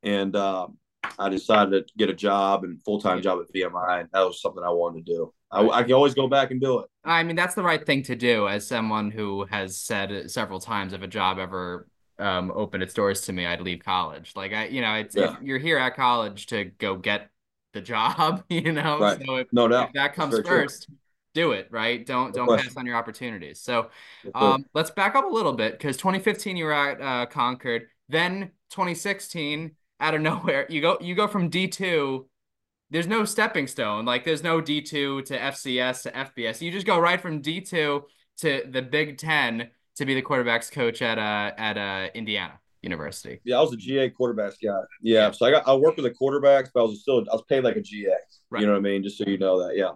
and um, I decided to get a job and full time job at VMI. And that was something I wanted to do. I, I, can always go back and do it. I mean, that's the right thing to do. As someone who has said several times, if a job ever um, opened its doors to me, I'd leave college. Like I, you know, it's yeah. you're here at college to go get the job. You know, right. so if, no doubt if that comes first. True. Do it right. Don't don't pass on your opportunities. So, um, let's back up a little bit because 2015 you were at uh, Concord. Then 2016 out of nowhere. You go you go from D2 there's no stepping stone. Like there's no D2 to FCS to FBS. You just go right from D2 to the Big 10 to be the quarterbacks coach at uh at uh Indiana University. Yeah, I was a GA quarterbacks guy. Yeah, yeah. so I got I worked with the quarterbacks, but I was still I was paid like a GA. Right. You know what I mean? Just so you know that. Yeah.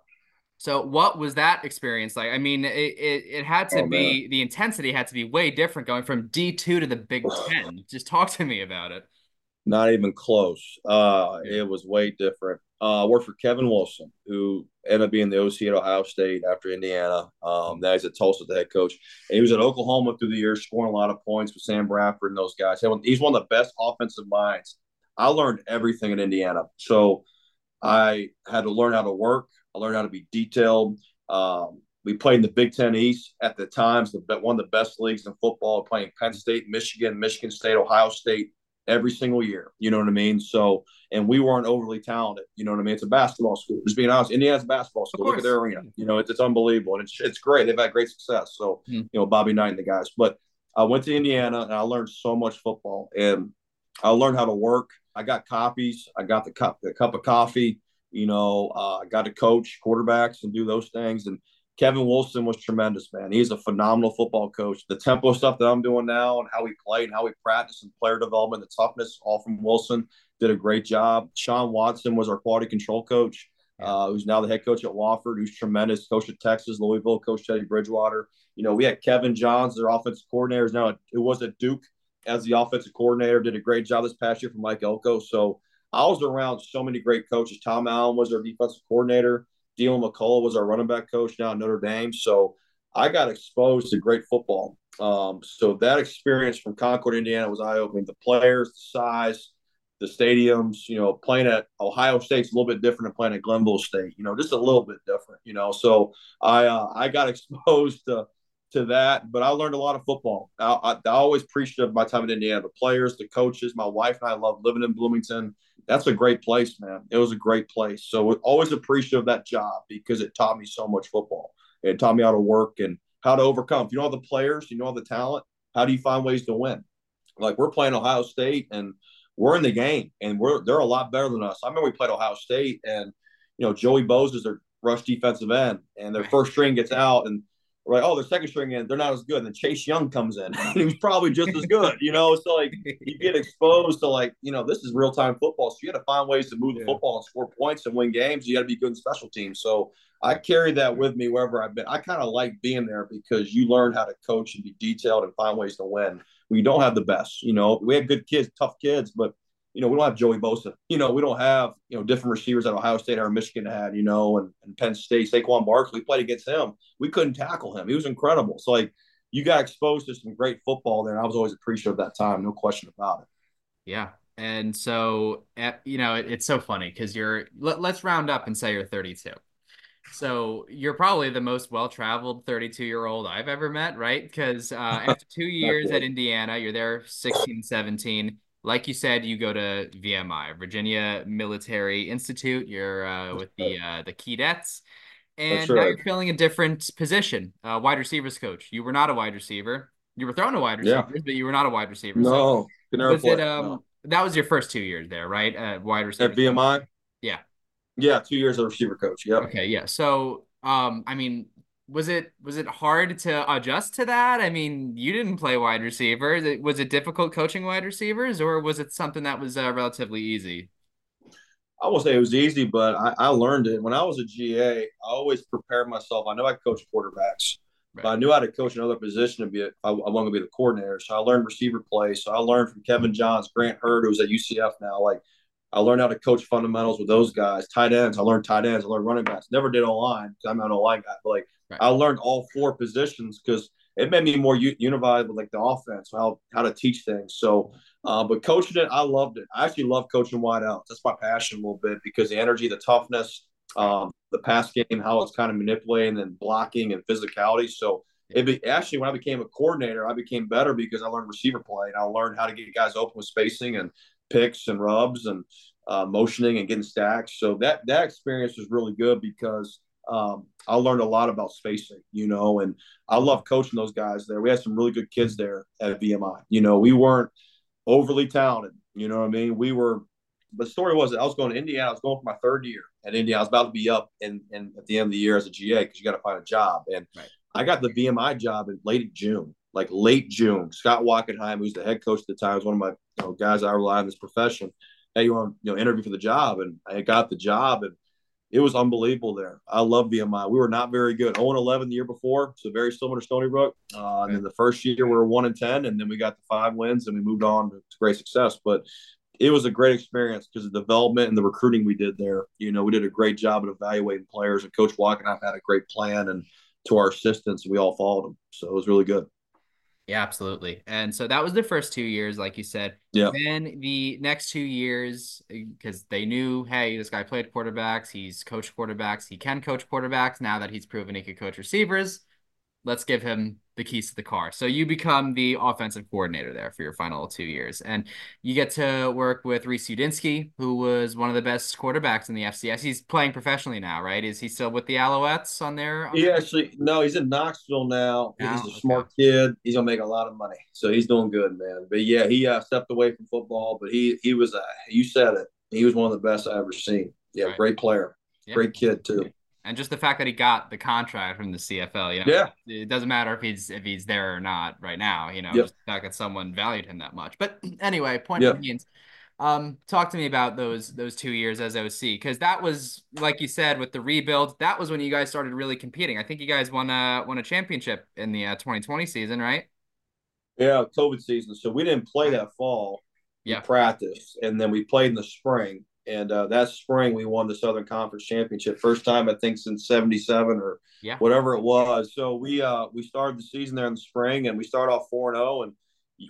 So what was that experience like? I mean, it it, it had to oh, be man. the intensity had to be way different going from D two to the Big Ten. Just talk to me about it. Not even close. Uh, it was way different. Uh, I worked for Kevin Wilson, who ended up being the OC at Ohio State after Indiana. Um, now he's at Tulsa, the head coach. And he was at Oklahoma through the years, scoring a lot of points with Sam Bradford and those guys. He's one of the best offensive minds. I learned everything in Indiana. So I had to learn how to work. I learned how to be detailed. Um, we played in the Big Ten East at the times, the, one of the best leagues in football, playing Penn State, Michigan, Michigan State, Ohio State every single year. You know what I mean? So, and we weren't overly talented. You know what I mean? It's a basketball school. Just being honest, Indiana's a basketball school. Look at their arena. You know, it's, it's unbelievable and it's it's great. They've had great success. So, mm. you know, Bobby Knight and the guys. But I went to Indiana and I learned so much football and I learned how to work. I got copies. I got the cup, the cup of coffee. You know, uh, I got to coach quarterbacks and do those things. And Kevin Wilson was tremendous, man. He's a phenomenal football coach. The tempo stuff that I'm doing now and how we play and how we practice and player development, the toughness, all from Wilson, did a great job. Shawn Watson was our quality control coach, uh, who's now the head coach at Wofford, who's tremendous. Coach at Texas, Louisville, Coach Teddy Bridgewater. You know, we had Kevin Johns, their offensive coordinator, is now it was at Duke as the offensive coordinator. Did a great job this past year for Mike Elko. So I was around so many great coaches. Tom Allen was our defensive coordinator. Deland McCullough was our running back coach now at Notre Dame. So I got exposed to great football. Um, so that experience from Concord, Indiana was eye opening. The players, the size, the stadiums, you know, playing at Ohio State's a little bit different than playing at Glenville State, you know, just a little bit different, you know. So I uh, I got exposed to to that, but I learned a lot of football. I, I, I always appreciated my time in Indiana, the players, the coaches. My wife and I love living in Bloomington. That's a great place, man. It was a great place. So always appreciative of that job because it taught me so much football. It taught me how to work and how to overcome. If you know all the players, you know all the talent. How do you find ways to win? Like we're playing Ohio State and we're in the game and we're they're a lot better than us. I remember we played Ohio State and you know Joey Bosa is their rush defensive end and their first string gets out and we're like, oh, their second string in, they're not as good. And then Chase Young comes in, and he was probably just as good, you know. So like you get exposed to like, you know, this is real time football. So you got to find ways to move the football and score points and win games. You got to be good in special teams. So I carry that with me wherever I've been. I kind of like being there because you learn how to coach and be detailed and find ways to win. We don't have the best, you know. We have good kids, tough kids, but you know, we don't have Joey Bosa. You know, we don't have, you know, different receivers that Ohio State or Michigan had, you know, and, and Penn State, Saquon Barkley played against him. We couldn't tackle him. He was incredible. So, like, you got exposed to some great football there. And I was always appreciative of that time. No question about it. Yeah. And so, eh, you know, it, it's so funny because you're, let, let's round up and say you're 32. So you're probably the most well-traveled 32 year old I've ever met, right? Because uh, after two years at Indiana, you're there 16, 17 like you said, you go to VMI, Virginia Military Institute. You're uh, with the uh, the Keydets, and right. now you're filling a different position, uh, wide receivers coach. You were not a wide receiver. You were throwing a wide receiver, yeah. but you were not a wide receiver. No, so was it, um, no. that was your first two years there, right? Uh, wide receiver at VMI. Yeah. Yeah, two years as receiver coach. Yeah. Okay. Yeah. So, um, I mean, was it was it hard to adjust to that? I mean, you didn't play wide receiver. Was it difficult coaching wide receivers, or was it something that was uh, relatively easy? I won't say it was easy, but I, I, learned it when I was a GA. I always prepared myself. I know I coach quarterbacks, right. but I knew how to coach another position to be. A, I, I wanted to be the coordinator, so I learned receiver play. So I learned from Kevin Johns, Grant Heard, who's at UCF now. Like I learned how to coach fundamentals with those guys. Tight ends, I learned tight ends. I learned running backs. Never did O line because I'm not an O line guy, but like Right. I learned all four positions because it made me more unified with like the offense, how how to teach things. So, uh, but coaching it, I loved it. I actually love coaching wideouts. That's my passion a little bit because the energy, the toughness, um, the pass game, how it's kind of manipulating and blocking and physicality. So it be, actually when I became a coordinator, I became better because I learned receiver play and I learned how to get guys open with spacing and picks and rubs and uh, motioning and getting stacks. So that that experience was really good because um, I learned a lot about spacing, you know, and I love coaching those guys there. We had some really good kids there at VMI. You know, we weren't overly talented, you know what I mean? We were, but the story was I was going to Indiana. I was going for my third year at Indiana. I was about to be up in, in at the end of the year as a GA because you got to find a job. And right. I got the VMI job in late June, like late June. Scott Wachenheim, who's the head coach at the time, was one of my you know, guys I rely on this profession. Hey, you want you know interview for the job? And I got the job and it was unbelievable there. I love VMI. We were not very good. 0 11 the year before, so very similar to Stony Brook. Uh, and then the first year we were 1 and 10, and then we got the five wins and we moved on to great success. But it was a great experience because the development and the recruiting we did there. You know, we did a great job at evaluating players, and Coach Walk and I had a great plan, and to our assistants, we all followed them. So it was really good. Yeah, absolutely. And so that was the first two years, like you said. Yeah. Then the next two years, because eh, they knew, hey, this guy played quarterbacks, he's coached quarterbacks, he can coach quarterbacks. Now that he's proven he could coach receivers, let's give him the keys to the car. So you become the offensive coordinator there for your final two years. And you get to work with Reece Udinski, who was one of the best quarterbacks in the FCS. He's playing professionally now, right? Is he still with the Alouettes on there? He actually, no, he's in Knoxville now. now? He's a okay. smart kid. He's going to make a lot of money. So he's doing good, man. But yeah, he uh, stepped away from football, but he, he was, uh, you said it, he was one of the best I ever seen. Yeah, right. great player. Great kid, too and just the fact that he got the contract from the CFL, you know, yeah. it doesn't matter if he's if he's there or not right now, you know, yep. just the fact that someone valued him that much. But anyway, point yep. means, um, talk to me about those those two years as OC because that was like you said with the rebuild, that was when you guys started really competing. I think you guys won a won a championship in the uh, 2020 season, right? Yeah, COVID season. So we didn't play that fall. Yeah, practice, and then we played in the spring and uh, that spring we won the Southern Conference championship, first time I think since '77 or yeah. whatever it was. So we uh, we started the season there in the spring, and we started off four and zero. Oh, and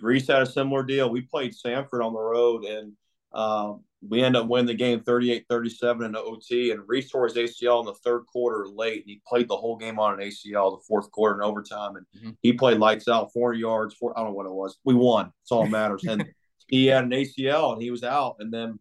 Reece had a similar deal. We played Samford on the road, and um, we end up winning the game 38-37 in the OT, and Reece tore his ACL in the third quarter late. And he played the whole game on an ACL, the fourth quarter and overtime, and mm-hmm. he played lights out, 40 yards. Four, I don't know what it was. We won. It's all matters. and he had an ACL, and he was out. And then,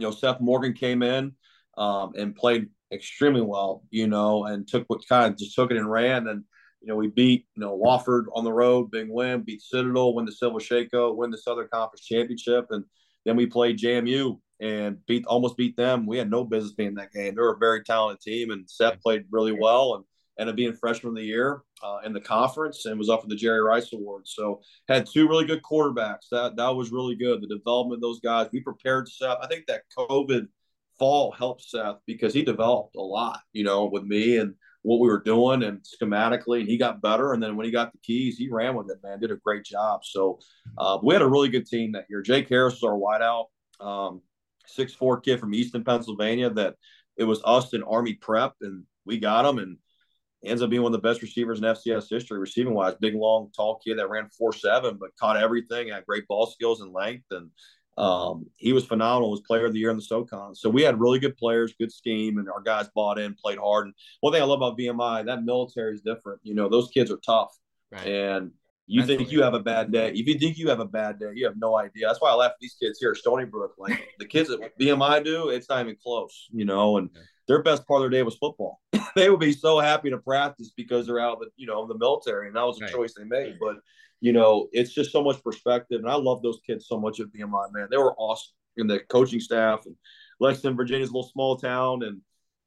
you know, Seth Morgan came in um, and played extremely well, you know, and took what kind of just took it and ran. And you know, we beat, you know, Wofford on the road, big win, beat Citadel, win the Silver Shako, win the Southern Conference Championship. And then we played JMU and beat almost beat them. We had no business being in that game. They were a very talented team, and Seth played really well and ended up being freshman of the year uh, in the conference and was up for the Jerry Rice Award. So had two really good quarterbacks. That that was really good. The development of those guys. We prepared Seth. I think that COVID fall helped Seth because he developed a lot, you know, with me and what we were doing and schematically. And he got better. And then when he got the keys, he ran with it, man. Did a great job. So uh, we had a really good team that year. Jake Herres was our wideout, um, six four kid from Easton, Pennsylvania. That it was us and Army Prep, and we got him and ends up being one of the best receivers in FCS history, receiving wise. Big, long, tall kid that ran four seven, but caught everything. Had great ball skills and length, and um, he was phenomenal. Was player of the year in the SoCon. So we had really good players, good scheme, and our guys bought in, played hard. And one thing I love about VMI, that military is different. You know, those kids are tough, right. and you Mentally. think you have a bad day. If you think you have a bad day, you have no idea. That's why I left these kids here at Stony Brook. Like the kids at VMI do, it's not even close. You know, and their best part of their day was football. they would be so happy to practice because they're out of the, you know, the military, and that was a right. choice they made. But you know, it's just so much perspective. And I love those kids so much at VMI, man. They were awesome in the coaching staff and Lexington, Virginia's a little small town. And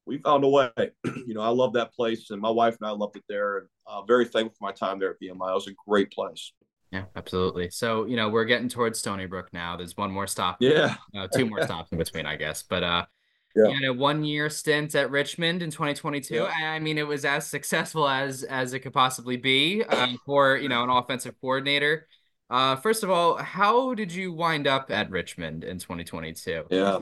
we found a way. you know, I love that place. And my wife and I loved it there. And uh, very thankful for my time there at VMI. It was a great place. Yeah, absolutely. So, you know, we're getting towards Stony Brook now. There's one more stop. Yeah. Uh, two more stops in between, I guess. But uh, yeah. You one year stint at Richmond in 2022. Yeah. I mean, it was as successful as as it could possibly be um, for you know an offensive coordinator. Uh, first of all, how did you wind up at Richmond in 2022? Yeah,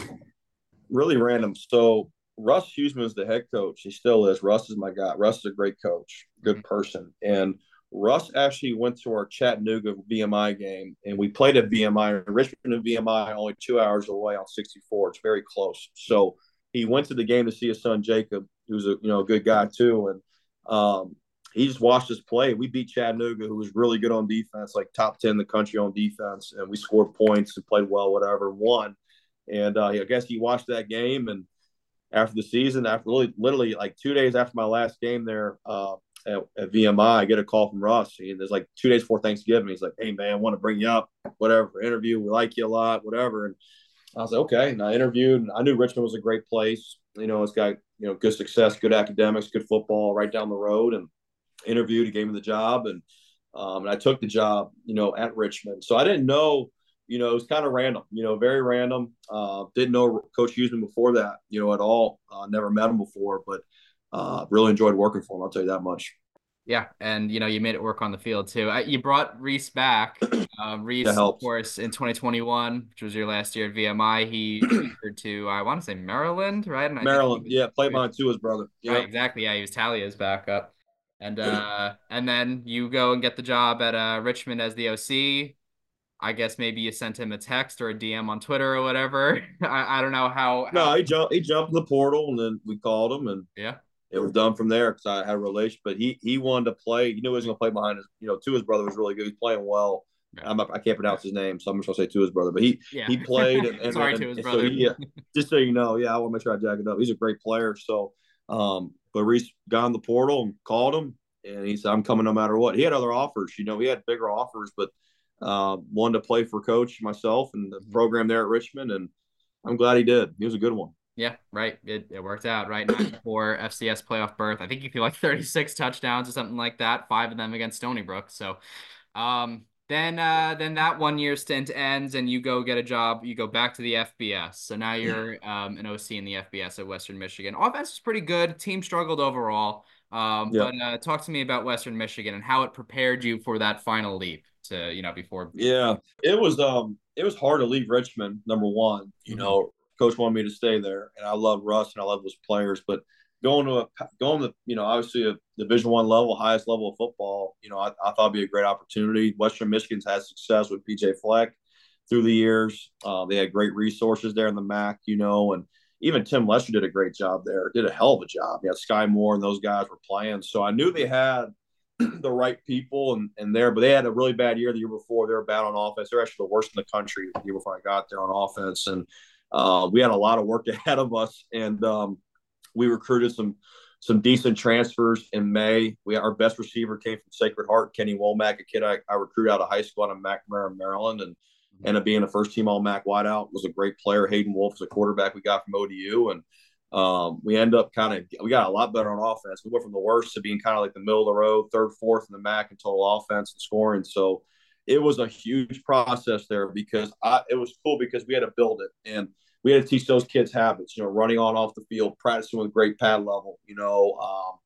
really random. So Russ Huesman is the head coach. He still is. Russ is my guy. Russ is a great coach, good mm-hmm. person, and Russ actually went to our Chattanooga VMI game, and we played at VMI. Richmond and VMI only two hours away on 64. It's very close. So he went to the game to see his son Jacob, who's a you know a good guy too, and um, he just watched us play. We beat Chattanooga, who was really good on defense, like top ten in the country on defense, and we scored points and played well, whatever, won. And uh, I guess he watched that game, and after the season, after literally, literally like two days after my last game there, uh, at, at, VMI, I get a call from Russ. And there's like two days before Thanksgiving. He's like, "Hey man, I want to bring you up, whatever interview. We like you a lot, whatever." And I was like, "Okay." And I interviewed. And I knew Richmond was a great place. You know, it's got you know good success, good academics, good football, right down the road. And interviewed. He gave me the job, and um, and I took the job. You know, at Richmond. So I didn't know. You know, it was kind of random. You know, very random. Uh, didn't know Coach Huesman before that. You know, at all. Uh, never met him before, but uh, really enjoyed working for him. I'll tell you that much. Yeah, and you know you made it work on the field too. I, you brought Reece back. Uh, Reece, of course, in 2021, which was your last year at VMI, he transferred to I want to say Maryland, right? And Maryland, was, yeah, played behind Tua's brother. Yeah, right, exactly. Yeah, he was Taulia's backup, and uh, and then you go and get the job at uh, Richmond as the OC. I guess maybe you sent him a text or a DM on Twitter or whatever. I, I don't know how. No, how... he jumped. He jumped in the portal, and then we called him, and yeah, it was done from there because I had a relation. But he he wanted to play. He knew he was going to play behind his. You know, Tua's brother was really good. He's playing well. Yeah. I'm, I can't pronounce his name, so I'm just going to say Tua's brother. But he yeah. he played. And, and Sorry and, Tua's brother. So he, just so you know, yeah, I want to make sure I jack it up. He's a great player. So, um, but Reece got in the portal and called him, and he said, "I'm coming no matter what." He had other offers. You know, he had bigger offers, but uh, wanted to play for coach myself and the mm-hmm. program there at Richmond, and I'm glad he did. He was a good one. Yeah, right. It, it worked out, right? for FCS playoff berth. I think he threw like 36 touchdowns or something like that, five of them against Stony Brook. So um, then uh, then that one year stint ends and you go get a job. You go back to the FBS. So now you're um, an OC in the FBS at Western Michigan. Offense is pretty good. Team struggled overall. Um, But uh, talk to me about Western Michigan and how it prepared you for that final leap to, you know, before. Yeah, it was um it was hard to leave Richmond. Number one, you mm-hmm. know, coach wanted me to stay there, and I love Russ and I love those players. But going to a going to you know obviously a Division One level, highest level of football, you know I, I thought it'd be a great opportunity. Western Michigan's had success with PJ Fleck. through the years. Uh, they had great resources there in the MAC, you know, and even Tim Lester did a great job there. Did a hell of a job. Yeah, Skyy Moore and those guys were playing, so I knew they had the right people and, and there, but they had a really bad year the year before. They were bad on offense. They're actually the worst in the country the year before I got there on offense, and uh, we had a lot of work ahead of us. And um, we recruited some some decent transfers in May. We our best receiver came from Sacred Heart, Kenny Womack, a kid I, I recruited out of high school out of McNamara, Maryland, and mm-hmm. ended up being a first team All MAC wideout. Was a great player. Hayden Wolff was a quarterback we got from ODU, and um, we end up kind of we got a lot better on offense. We went from the worst to being kind of like the middle of the road, third, fourth in the MAC in total offense and scoring. So it was a huge process there because I, it was cool because we had to build it and we had to teach those kids habits, you know, running on off the field, practicing with great pad level, you know, um,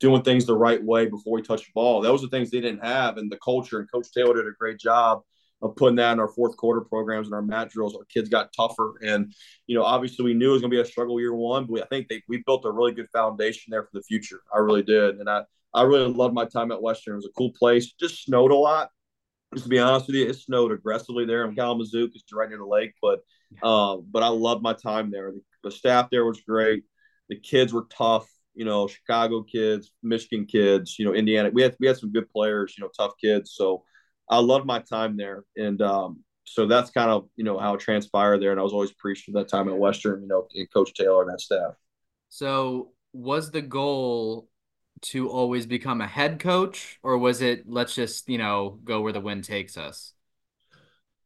doing things the right way before we touch the ball. Those are things they didn't have, and the culture. And Coach Taylor did a great job of putting that in our fourth quarter programs and our mat drills. Our kids got tougher, and you know, obviously we knew it was going to be a struggle year one, but I think they, we built a really good foundation there for the future. I really did, and I I really loved my time at Western. It was a cool place. Just snowed a lot. Just to be honest with you, it snowed aggressively there in Kalamazoo because it's right near the lake, but um, but I loved my time there. The, the, staff there was great. The kids were tough. You know, Chicago kids, Michigan kids. You know, Indiana. We had we had some good players. You know, tough kids. So I loved my time there, and um, so that's kind of you know how it transpired there. And I was always appreciative that time at Western. You know, and Coach Taylor and that staff. So was the goal to always become a head coach, or was it let's just you know go where the wind takes us?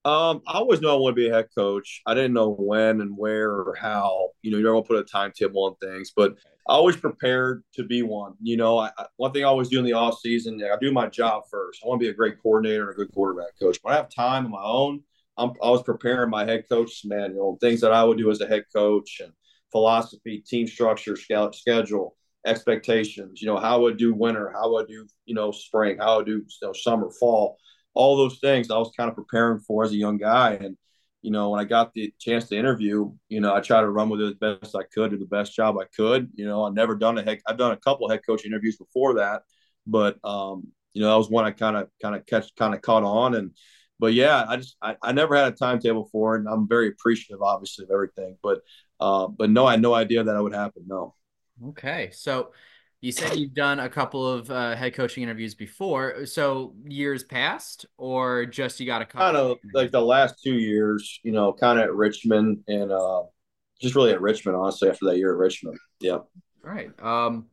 Um, I always know I want to be a head coach. I didn't know when and where or how. You know, you don't want to put a timetable on things, but I always prepared to be one. You know, I, one thing I always do in the off season, I do my job first. I want to be a great coordinator and a good quarterback coach. When I have time on my own, I'm I was preparing my head coach manual, things that I would do as a head coach and philosophy, team structure, schedule, expectations. You know, how I would do winter, how I would do you know spring, how I would do you know, summer, fall all those things I was kind of preparing for as a young guy. And, you know, when I got the chance to interview, you know, I tried to run with it as best I could, do the best job I could. You know, I've never done a head, I've done a couple head coach interviews before that, but, um, you know, that was one I kind of, kind of catch, kind of caught on. And, but yeah, I just, I, I never had a timetable for it. And I'm very appreciative, obviously, of everything. But, uh, but no, I had no idea that it would happen. No. Okay. So, you said you've done a couple of uh, head coaching interviews before. So years past, or just you got a couple? Kind of like the last two years, you know, kind of at Richmond and uh, just really at Richmond, honestly, after that year at Richmond. Yeah. Right. Um,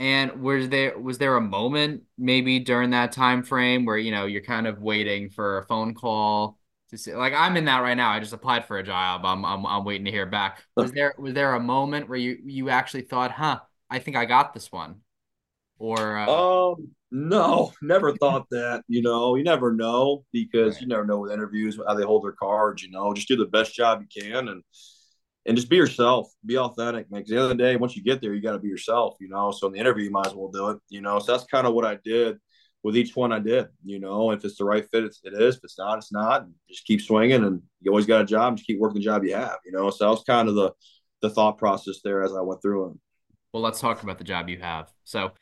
and was there was there a moment maybe during that time frame where you know you're kind of waiting for a phone call to see like I'm in that right now. I just applied for a job. I'm I'm I'm waiting to hear back. Was there was there a moment where you you actually thought, huh? I think I got this one. Or uh... um, no, never thought that. You know, you never know because right. you never know with interviews how they hold their cards. You know, just do the best job you can and and just be yourself, be authentic. Because the other day, once you get there, you got to be yourself. You know, so in the interview, you might as well do it. You know, so that's kind of what I did with each one I did. You know, if it's the right fit, it's, it is. If it's not, it's not. Just keep swinging, and you always got a job. Just keep working the job you have. You know, so that was kind of the the thought process there as I went through it. Well, let's talk about the job you have. So,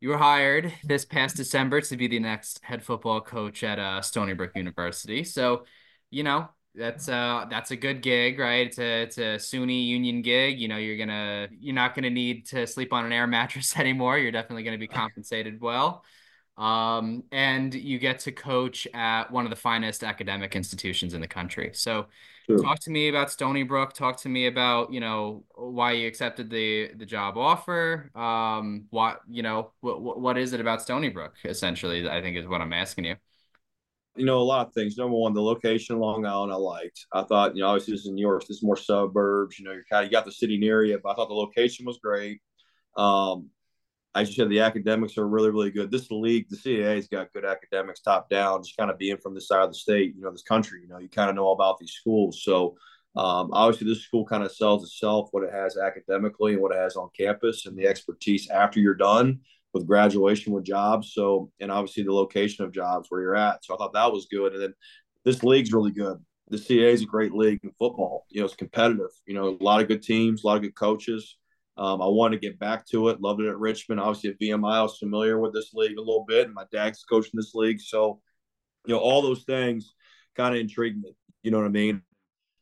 you were hired this past December to be the next head football coach at uh, Stony Brook University. So, you know, that's uh that's a good gig, right? It's a it's a SUNY union gig. You know, you're gonna you're not gonna need to sleep on an air mattress anymore. You're definitely gonna be compensated well. Um, and you get to coach at one of the finest academic institutions in the country. So Sure. Talk to me about Stony Brook. Talk to me about you know why you accepted the the job offer. Um, what you know what what is it about Stony Brook? Essentially, I think is what I'm asking you. You know, a lot of things. Number one, the location, Long Island, I liked. I thought, you know, obviously this is in New York. This is more suburbs. You know, you're kind of you got the city near you, but I thought the location was great. Um, as you said, the academics are really, really good. This league, the CAA's got good academics top down, just kind of being from this side of the state, you know, this country, you know, you kind of know all about these schools. So um, obviously this school kind of sells itself what it has academically and what it has on campus and the expertise after you're done with graduation with jobs. So, and obviously the location of jobs where you're at. So I thought that was good. And then this league's really good. The CAA is a great league in football. You know, it's competitive. You know, a lot of good teams, a lot of good coaches. Um, I wanted to get back to it. Loved it at Richmond. Obviously, at VMI, I was familiar with this league a little bit, and my dad's coaching this league. So, you know, all those things kind of intrigued me. You know what I mean?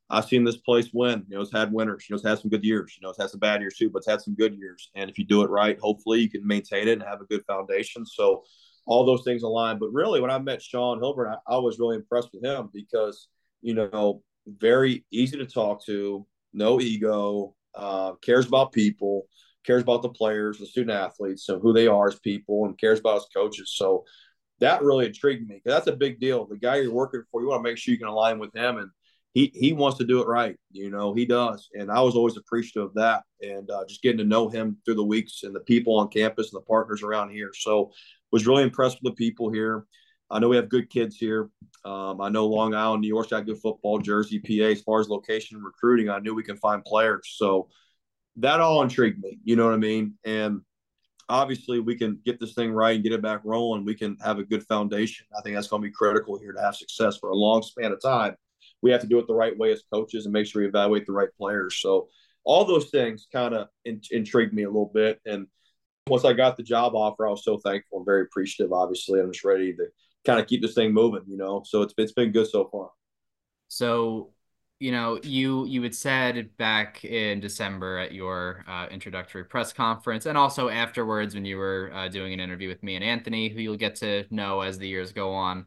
I've seen this place win. You know, it's had winners. You know, it's had some good years. You know, it's had some bad years too, but it's had some good years. And if you do it right, hopefully you can maintain it and have a good foundation. So all those things align. But really, when I met Shawn Heilbron, I, I was really impressed with him because you know, very easy to talk to, no ego, uh, cares about people, cares about the players, the student athletes, so who they are as people, and cares about his coaches. So that really intrigued me because that's a big deal. The guy you're working for, you want to make sure you can align with him, and he he wants to do it right. You know, he does, and I was always appreciative of that, and uh, just getting to know him through the weeks and the people on campus and the partners around here. So was really impressed with the people here. I know we have good kids here. Um, I know Long Island, New York's got good football, Jersey, PA, as far as location recruiting, I knew we can find players. So that all intrigued me. You know what I mean? And obviously, we can get this thing right and get it back rolling. We can have a good foundation. I think that's going to be critical here to have success for a long span of time. We have to do it the right way as coaches and make sure we evaluate the right players. So all those things kind of in- intrigued me a little bit. And once I got the job offer, I was so thankful and very appreciative. Obviously, I'm just ready to kind of keep this thing moving, you know. So it's it's been good so far. So, you know, you you had said back in December at your uh, introductory press conference, and also afterwards when you were uh, doing an interview with me and Anthony, who you'll get to know as the years go on,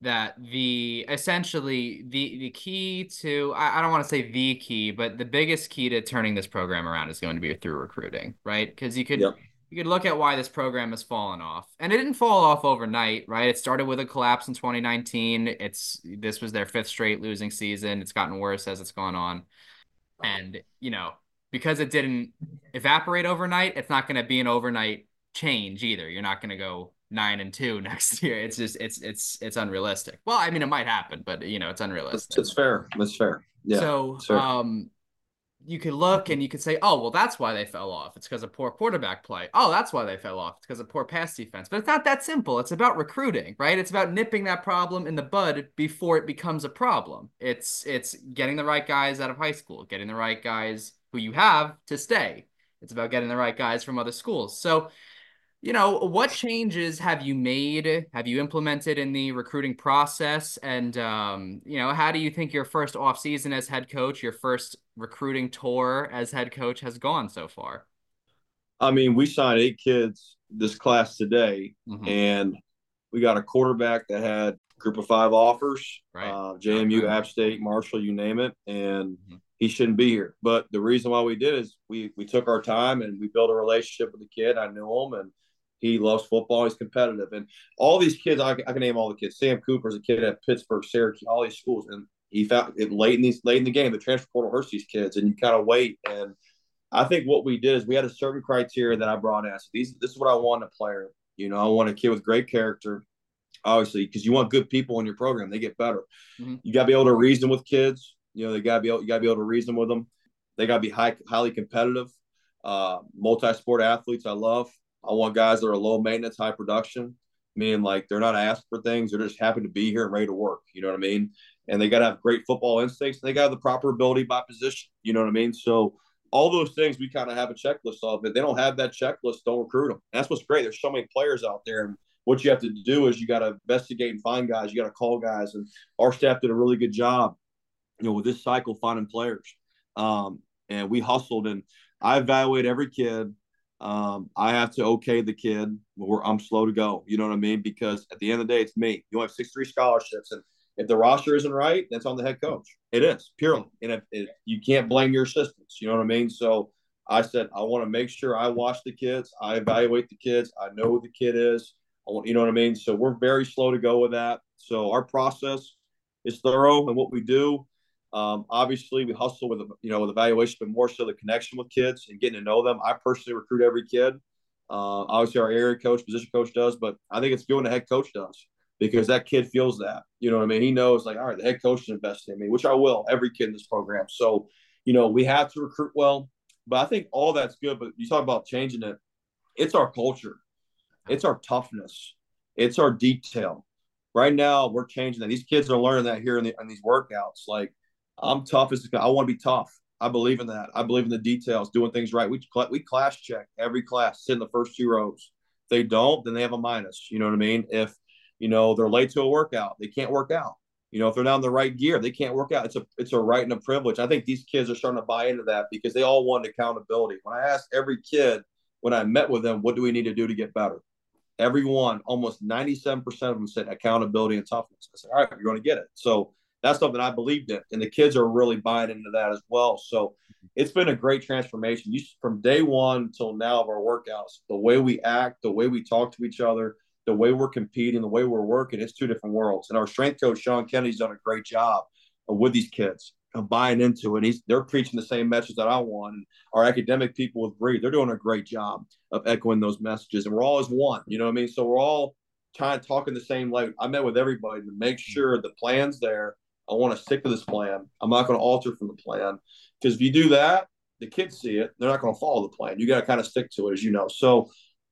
that the essentially the the key to I, I don't want to say the key, but the biggest key to turning this program around is going to be through recruiting, right? Because you could. Yep you could look at why this program has fallen off. And it didn't fall off overnight, right? It started with a collapse in 2019. It's this was their fifth straight losing season. It's gotten worse as it's gone on. And, you know, because it didn't evaporate overnight, it's not going to be an overnight change either. You're not going to go 9 and 2 next year. It's just it's it's it's unrealistic. Well, I mean it might happen, but you know, it's unrealistic. It's, it's fair. It's fair. Yeah. So, um you could look and mm-hmm. you could say, oh, well, that's why they fell off. It's because of poor quarterback play. Oh, that's why they fell off. It's because of poor pass defense. But it's not that simple. It's about recruiting, right? It's about nipping that problem in the bud before it becomes a problem. It's it's getting the right guys out of high school, getting the right guys who you have to stay. It's about getting the right guys from other schools. So you know, what changes have you made? Have you implemented in the recruiting process? And, um, you know, how do you think your first off season as head coach, your first recruiting tour as head coach has gone so far? I mean, we signed eight kids this class today, mm-hmm. and we got a quarterback that had group of five offers, right. uh, JMU, App State, Marshall, you name it. And mm-hmm he shouldn't be here. But the reason why we did is we we took our time and we built a relationship with the kid. I knew him and he loves football. He's competitive, and all these kids. I, I can name all the kids. Sam Cooper's a kid at Pittsburgh, Syracuse, all these schools, and he found it late in these late in the game. The transfer portal hurts these kids, and you kind of wait. And I think what we did is we had a certain criteria that I brought in. So these, this is what I want a player. You know, I want a kid with great character, obviously, because you want good people in your program. They get better. Mm-hmm. You got to be able to reason with kids. You know, they got to be able, you got to be able to reason with them. They got to be high, highly competitive. Uh, multi-sport athletes, I love. I want guys that are low maintenance, high production, meaning like they're not asked for things. They're just happy to be here and ready to work. You know what I mean? And they got to have great football instincts. They got to have the proper ability by position. You know what I mean? So all those things we kind of have a checklist of. If they don't have that checklist, don't recruit them. And that's what's great. There's so many players out there. And what you have to do is you got to investigate and find guys. You got to call guys. And our staff did a really good job, you know, with this cycle finding players. Um, and we hustled and I evaluate every kid um, I have to okay the kid. Or I'm slow to go. You know what I mean? Because at the end of the day, it's me. You have six three scholarships, and if the roster isn't right, that's on the head coach. It is purely, and if, if you can't blame your assistants. You know what I mean? So I said I want to make sure I watch the kids, I evaluate the kids, I know who the kid is. I want, you know what I mean? So we're very slow to go with that. So our process is thorough, and what we do um, obviously, we hustle with you know with evaluation, but more so the connection with kids and getting to know them. I personally recruit every kid. Uh, obviously, our area coach, position coach does, but I think it's when the head coach does because that kid feels that. You know what I mean? He knows like, all right, the head coach is investing in me, which I will. Every kid in this program. So, you know, we have to recruit well, but I think all that's good. But you talk about changing it. It's our culture. It's our toughness. It's our detail. Right now, we're changing that. These kids are learning that here in, the, in these workouts. Like I'm tough as I want to be tough. I believe in that. I believe in the details, doing things right. We we class check every class, sit in the first two rows. If they don't, then they have a minus. You know what I mean? If you know they're late to a workout, they can't work out. You know, if they're not in the right gear, they can't work out. It's a it's a right and a privilege. I think these kids are starting to buy into that because they all want accountability. When I asked every kid when I met with them, what do we need to do to get better? Everyone, almost 97% of them said accountability and toughness. I said, all right, you're going to get it. So that's something I believed in. And the kids are really buying into that as well. So it's been a great transformation. You, from day one until now of our workouts, the way we act, the way we talk to each other, the way we're competing, the way we're working, it's two different worlds. And our strength coach, Sean Kennedy's done a great job with these kids of buying into it. He's they're preaching the same message that I want. And our academic people with Bree, they're doing a great job of echoing those messages. And we're all as one, you know what I mean? So we're all trying to talk in the same language. I met with everybody to make sure the plan's there. I want to stick to this plan. I'm not going to alter from the plan. Because if you do that, the kids see it, they're not going to follow the plan. You got to kind of stick to it, as you know. So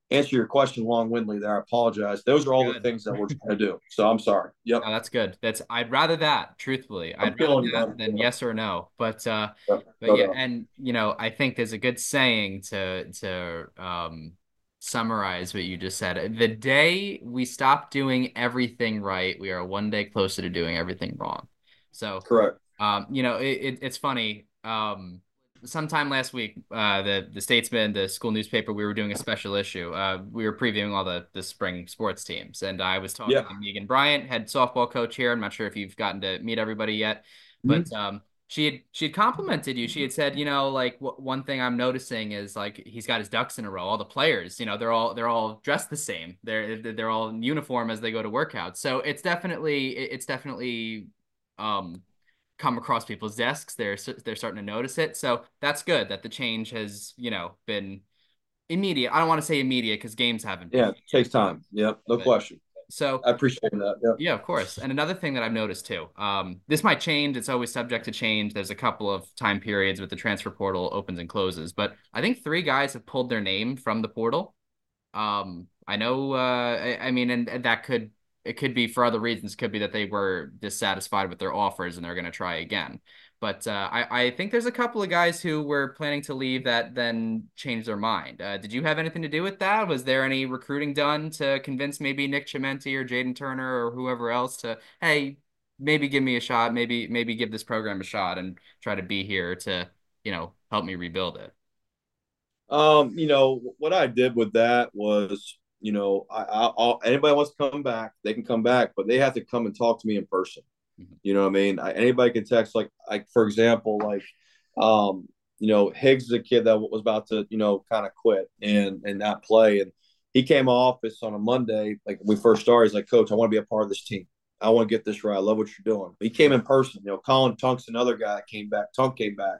answer your question long-windedly there. I apologize. Those are all good. the things that we're trying to do. So I'm sorry. Yep. No, that's good. That's I'd rather that, truthfully. I'm I'd rather that than yes or no. But uh yeah. but yeah, and you know, I think there's a good saying to to um summarize what you just said. The day we stop doing everything right, we are one day closer to doing everything wrong. So correct. Um, you know, it, it it's funny. Um sometime last week, uh, the the Statesman, the school newspaper, we were doing a special issue. Uh, we were previewing all the the spring sports teams, and I was talking yeah. to Megan Bryant, head softball coach here. I'm not sure if you've gotten to meet everybody yet, but mm-hmm. um, she had she had complimented you. She had said, you know, like w- one thing I'm noticing is like he's got his ducks in a row. All the players, you know, they're all they're all dressed the same. They're they're all in uniform as they go to workouts. So it's definitely it's definitely um come across people's desks. They're they're starting to notice it. So that's good that the change has you know been immediate. I don't want to say immediate because games haven't. Yeah, it takes time. Yep, no but, question. So I appreciate that. Yeah. yeah, of course. And another thing that I've noticed too, um, this might change. It's always subject to change. There's a couple of time periods with the transfer portal opens and closes, but I think three guys have pulled their name from the portal. Um, I know. Uh, I, I mean, and, and that could it could be for other reasons. Could be that they were dissatisfied with their offers and they're going to try again. But uh, I, I think there's a couple of guys who were planning to leave that then changed their mind. Uh, did you have anything to do with that? Was there any recruiting done to convince maybe Nick Chimenti or Jaden Turner or whoever else to, hey, maybe give me a shot, maybe maybe give this program a shot and try to be here to, you know, help me rebuild it? Um, you know, what I did with that was you know, I, I, anybody wants to come back, they can come back, but they have to come and talk to me in person. Mm-hmm. You know what I mean? I, anybody can text, like, like for example, like, um, you know, Higgs is a kid that was about to, you know, kind of quit and and not play, and he came office on a Monday, like we first started. He's like, Coach, I want to be a part of this team. I want to get this right. I love what you're doing. He came in person. You know, Colin Tunk's another guy that came back. Tunk came back,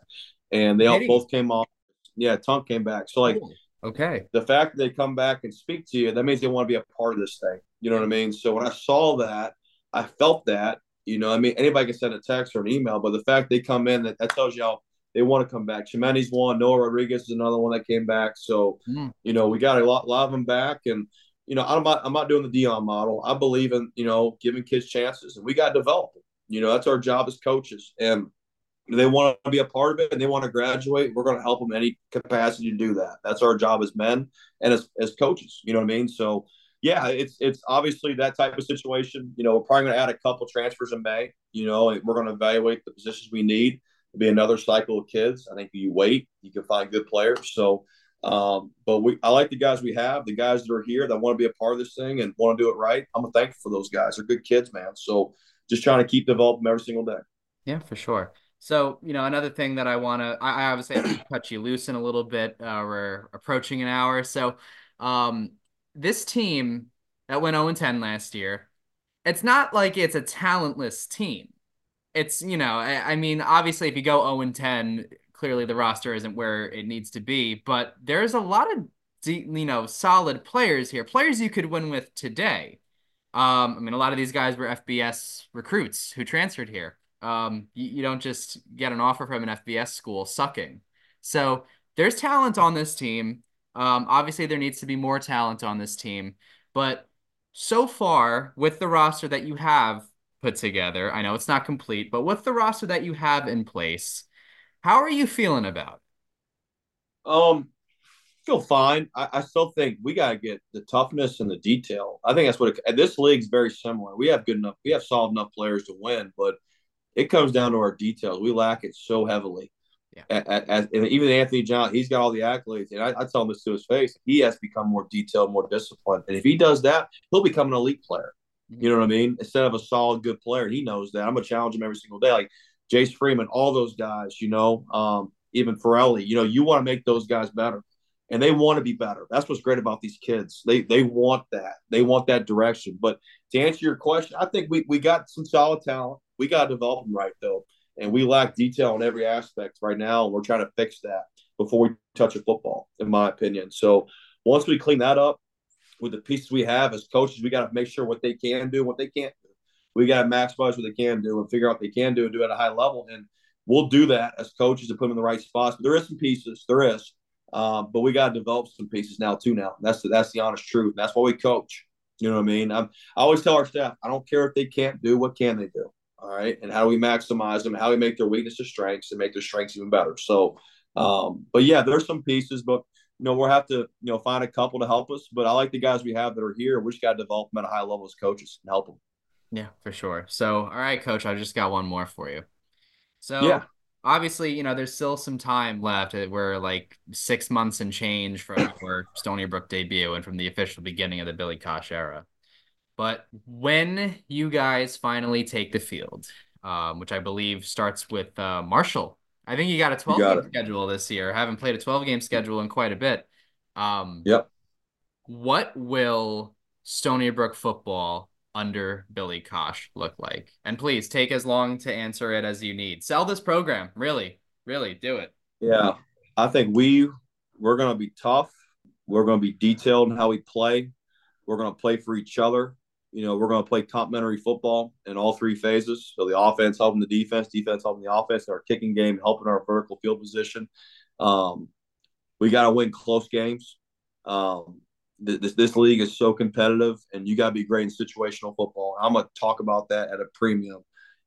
and they all both came off. Yeah, Tunk came back. So like, Okay. The fact that they come back and speak to you, that means they want to be a part of this thing. You know what I mean? So when I saw that, I felt that. You know, I mean, anybody can send a text or an email, but the fact they come in, that, that tells you how they want to come back. Chimenti's one, Noah Rodriguez is another one that came back. So, mm. you know, we got a lot, lot of them back. And, you know, I'm not, I'm not doing the Deion model. I believe in, you know, giving kids chances and we got to develop them. You know, that's our job as coaches. And they want to be a part of it and they want to graduate, we're going to help them any capacity to do that. That's our job as men and as, as coaches. You know what I mean? So, yeah, it's it's obviously that type of situation. You know, we're probably going to add a couple transfers in May. You know, we're going to evaluate the positions we need. It'll be another cycle of kids. I think you wait, you can find good players. So, um, but we, I like the guys we have, the guys that are here that want to be a part of this thing and want to do it right. I'm thankful for those guys. They're good kids, man. So, just trying to keep developing every single day. Yeah, for sure. So, you know, another thing that I want to, I, obviously have to cut you loose in a little bit. Uh, we're approaching an hour. So, um, this team that went 0 10 last year, it's not like it's a talentless team. It's, you know, I, I mean, obviously, if you go 0 10, clearly the roster isn't where it needs to be, but there's a lot of, you know, solid players here, players you could win with today. Um, I mean, a lot of these guys were FBS recruits who transferred here. Um, you, you don't just get an offer from an FBS school sucking. So there's talent on this team. Um, obviously, there needs to be more talent on this team. But so far, with the roster that you have put together, I know it's not complete, but with the roster that you have in place, how are you feeling about? Um, feel fine. I, I still think we got to get the toughness and the detail. I think that's what it, this league's very similar. We have good enough, we have solid enough players to win, but it comes down to our details. We lack it so heavily. Yeah. At, and even Anthony John, he's got all the accolades, and I, I, tell him this to his face. He has become more detailed, more disciplined, and if he does that, he'll become an elite player. Mm-hmm. You know what I mean? Instead of a solid, good player, he knows that. I'm gonna challenge him every single day, like Jace Freeman, all those guys. You know, um, even Farelli. You know, you want to make those guys better and they want to be better. That's what's great about these kids. They they want that. They want that direction. But to answer your question, I think we we got some solid talent. We got to develop them right though, and we lack detail in every aspect right now. And we're trying to fix that before we touch a football, in my opinion. So once we clean that up with the pieces we have as coaches, we got to make sure what they can do, what they can't do. We got to maximize what they can do and figure out what they can do and do it at a high level. And we'll do that as coaches to put them in the right spots. But there is some pieces. There is um, but we got to develop some pieces now too. Now that's the, that's the honest truth. That's why we coach. You know what I mean? I'm, I always tell our staff, I don't care if they can't do. What can they do? All right, and how do we maximize them? How do we make their weaknesses strengths and make their strengths even better? So, um, but yeah, there's some pieces, but you know we'll have to you know find a couple to help us. But I like the guys we have that are here. We just got to develop them at a high level as coaches and help them. Yeah, for sure. So, all right, coach, I just got one more for you. So, yeah obviously, you know, there's still some time left. We're like six months and change from our Stony Brook debut and from the official beginning of the Billy Cosh era. But when you guys finally take the field, um, which I believe starts with uh, Marshall, I think you got a 12 got game it. schedule this year. I haven't played a 12 game schedule in quite a bit. Um, yep. What will Stony Brook football under Billy Cosh look like? And please take as long to answer it as you need. Sell this program. Really, really do it. Yeah. I think we we're gonna be tough. We're gonna be detailed in how we play. We're gonna play for each other. You know, we're gonna play complementary football in all three phases. So the offense helping the defense, defense helping the offense, our kicking game helping our vertical field position. Um, we got to win close games. Um, this this league is so competitive, and you got to be great in situational football. I'm gonna talk about that at a premium.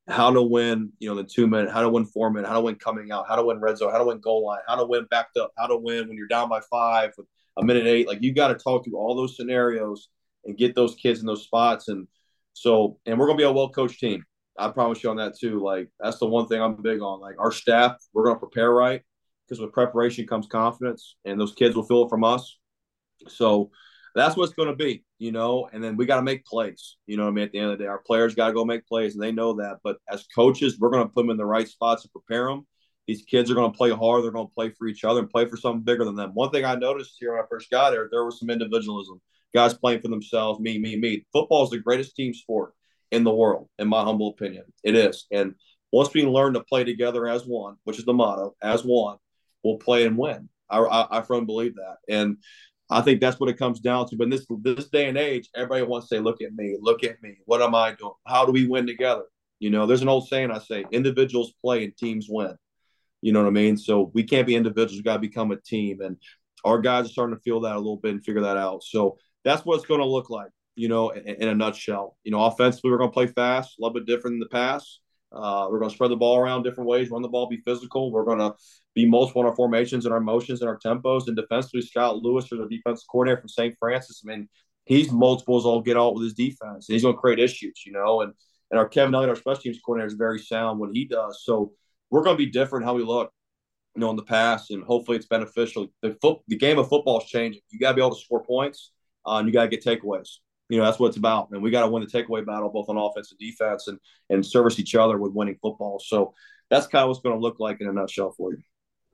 How to win, you know, the two minute, how to win four minute, how to win coming out, how to win red zone, how to win goal line, how to win backed up, how to win when you're down by five with a minute eight. Like you got to talk through all those scenarios and get those kids in those spots. And so, and we're gonna be a well coached team. I promise you on that too. Like that's the one thing I'm big on. Like our staff, we're gonna prepare right because with preparation comes confidence, and those kids will feel it from us. So that's what's going to be, you know. And then we got to make plays. You know I mean? At the end of the day, our players got to go make plays, and they know that. But as coaches, we're going to put them in the right spots to prepare them. These kids are going to play hard. They're going to play for each other and play for something bigger than them. One thing I noticed here when I first got here, there was some individualism. Guys playing for themselves, me, me, me. Football is the greatest team sport in the world, in my humble opinion. It is. And once we learn to play together as one, which is the motto, as one, we'll play and win. I, I, I firmly believe that. And I think that's what it comes down to. But in this this day and age, everybody wants to say, "Look at me, look at me. What am I doing? How do we win together?" You know, there's an old saying I say: individuals play and teams win. You know what I mean? So we can't be individuals. We got to become a team, and our guys are starting to feel that a little bit and figure that out. So that's what it's going to look like. You know, in, in a nutshell. You know, offensively, we're going to play fast, a little bit different than the past. Uh, we're going to spread the ball around different ways, run the ball, be physical. We're going to be multiple in our formations and our motions and our tempos. And defensively, Scott Lewis, or the defensive coordinator from St. Francis, I mean, he's multiples all get out with his defense. And he's going to create issues, you know. And and our Kevin Elliott, our special teams coordinator, is very sound when he does. So we're going to be different how we look, you know, in the past, and hopefully it's beneficial. The the game of football is changing. You got to be able to score points, uh, and you got to get takeaways. You know that's what it's about. And we got to win the takeaway battle both on offense and defense and and service each other with winning football. So that's kind of what's going to look like in a nutshell for you.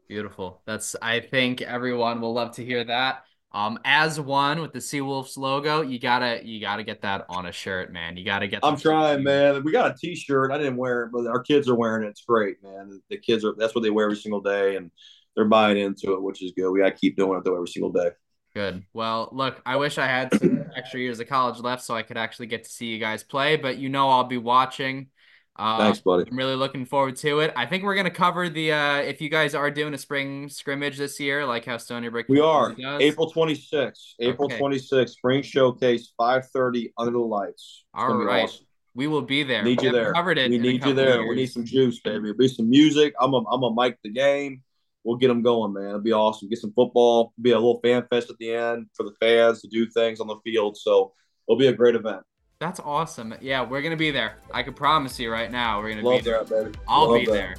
Beautiful. That's i think everyone will love to hear that. Um as one with the seawolves logo you gotta you gotta get that on a shirt man. You gotta get i'm trying man. We got a t-shirt. I didn't wear it but our kids are wearing it. It's great man. The kids are that's what they wear every single day and they're buying into it which is good. We gotta keep doing it though every single day Good. Well, look, I wish I had some extra years of college left so I could actually get to see you guys play, but you know I'll be watching. Uh, Thanks, buddy. I'm really looking forward to it. I think we're gonna cover the uh, if you guys are doing a spring scrimmage this year, like how Stony Brook. We are does. April 26th. April okay. 26th, spring showcase, 5:30 under the lights. It's All right. Awesome. We will be there. Need you there. Covered it. We need you there. We need some juice, baby. There'll be some music. I'm a I'm a mic the game we'll get them going, man. It'll be awesome. Get some football. Be a little fan fest at the end for the fans to do things on the field. So it'll be a great event. That's awesome. Yeah, we're gonna be there. I can promise you right now, we're gonna Love be there. That. I'll Love be that. there.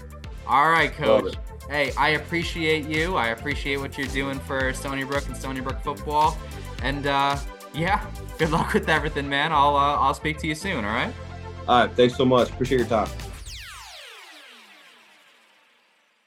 All right, coach. Hey, I appreciate you. I appreciate what you're doing for Stony Brook and Stony Brook football. And uh, yeah, good luck with everything, man. I'll uh, I'll speak to you soon. All right. All right. Thanks so much. Appreciate your time.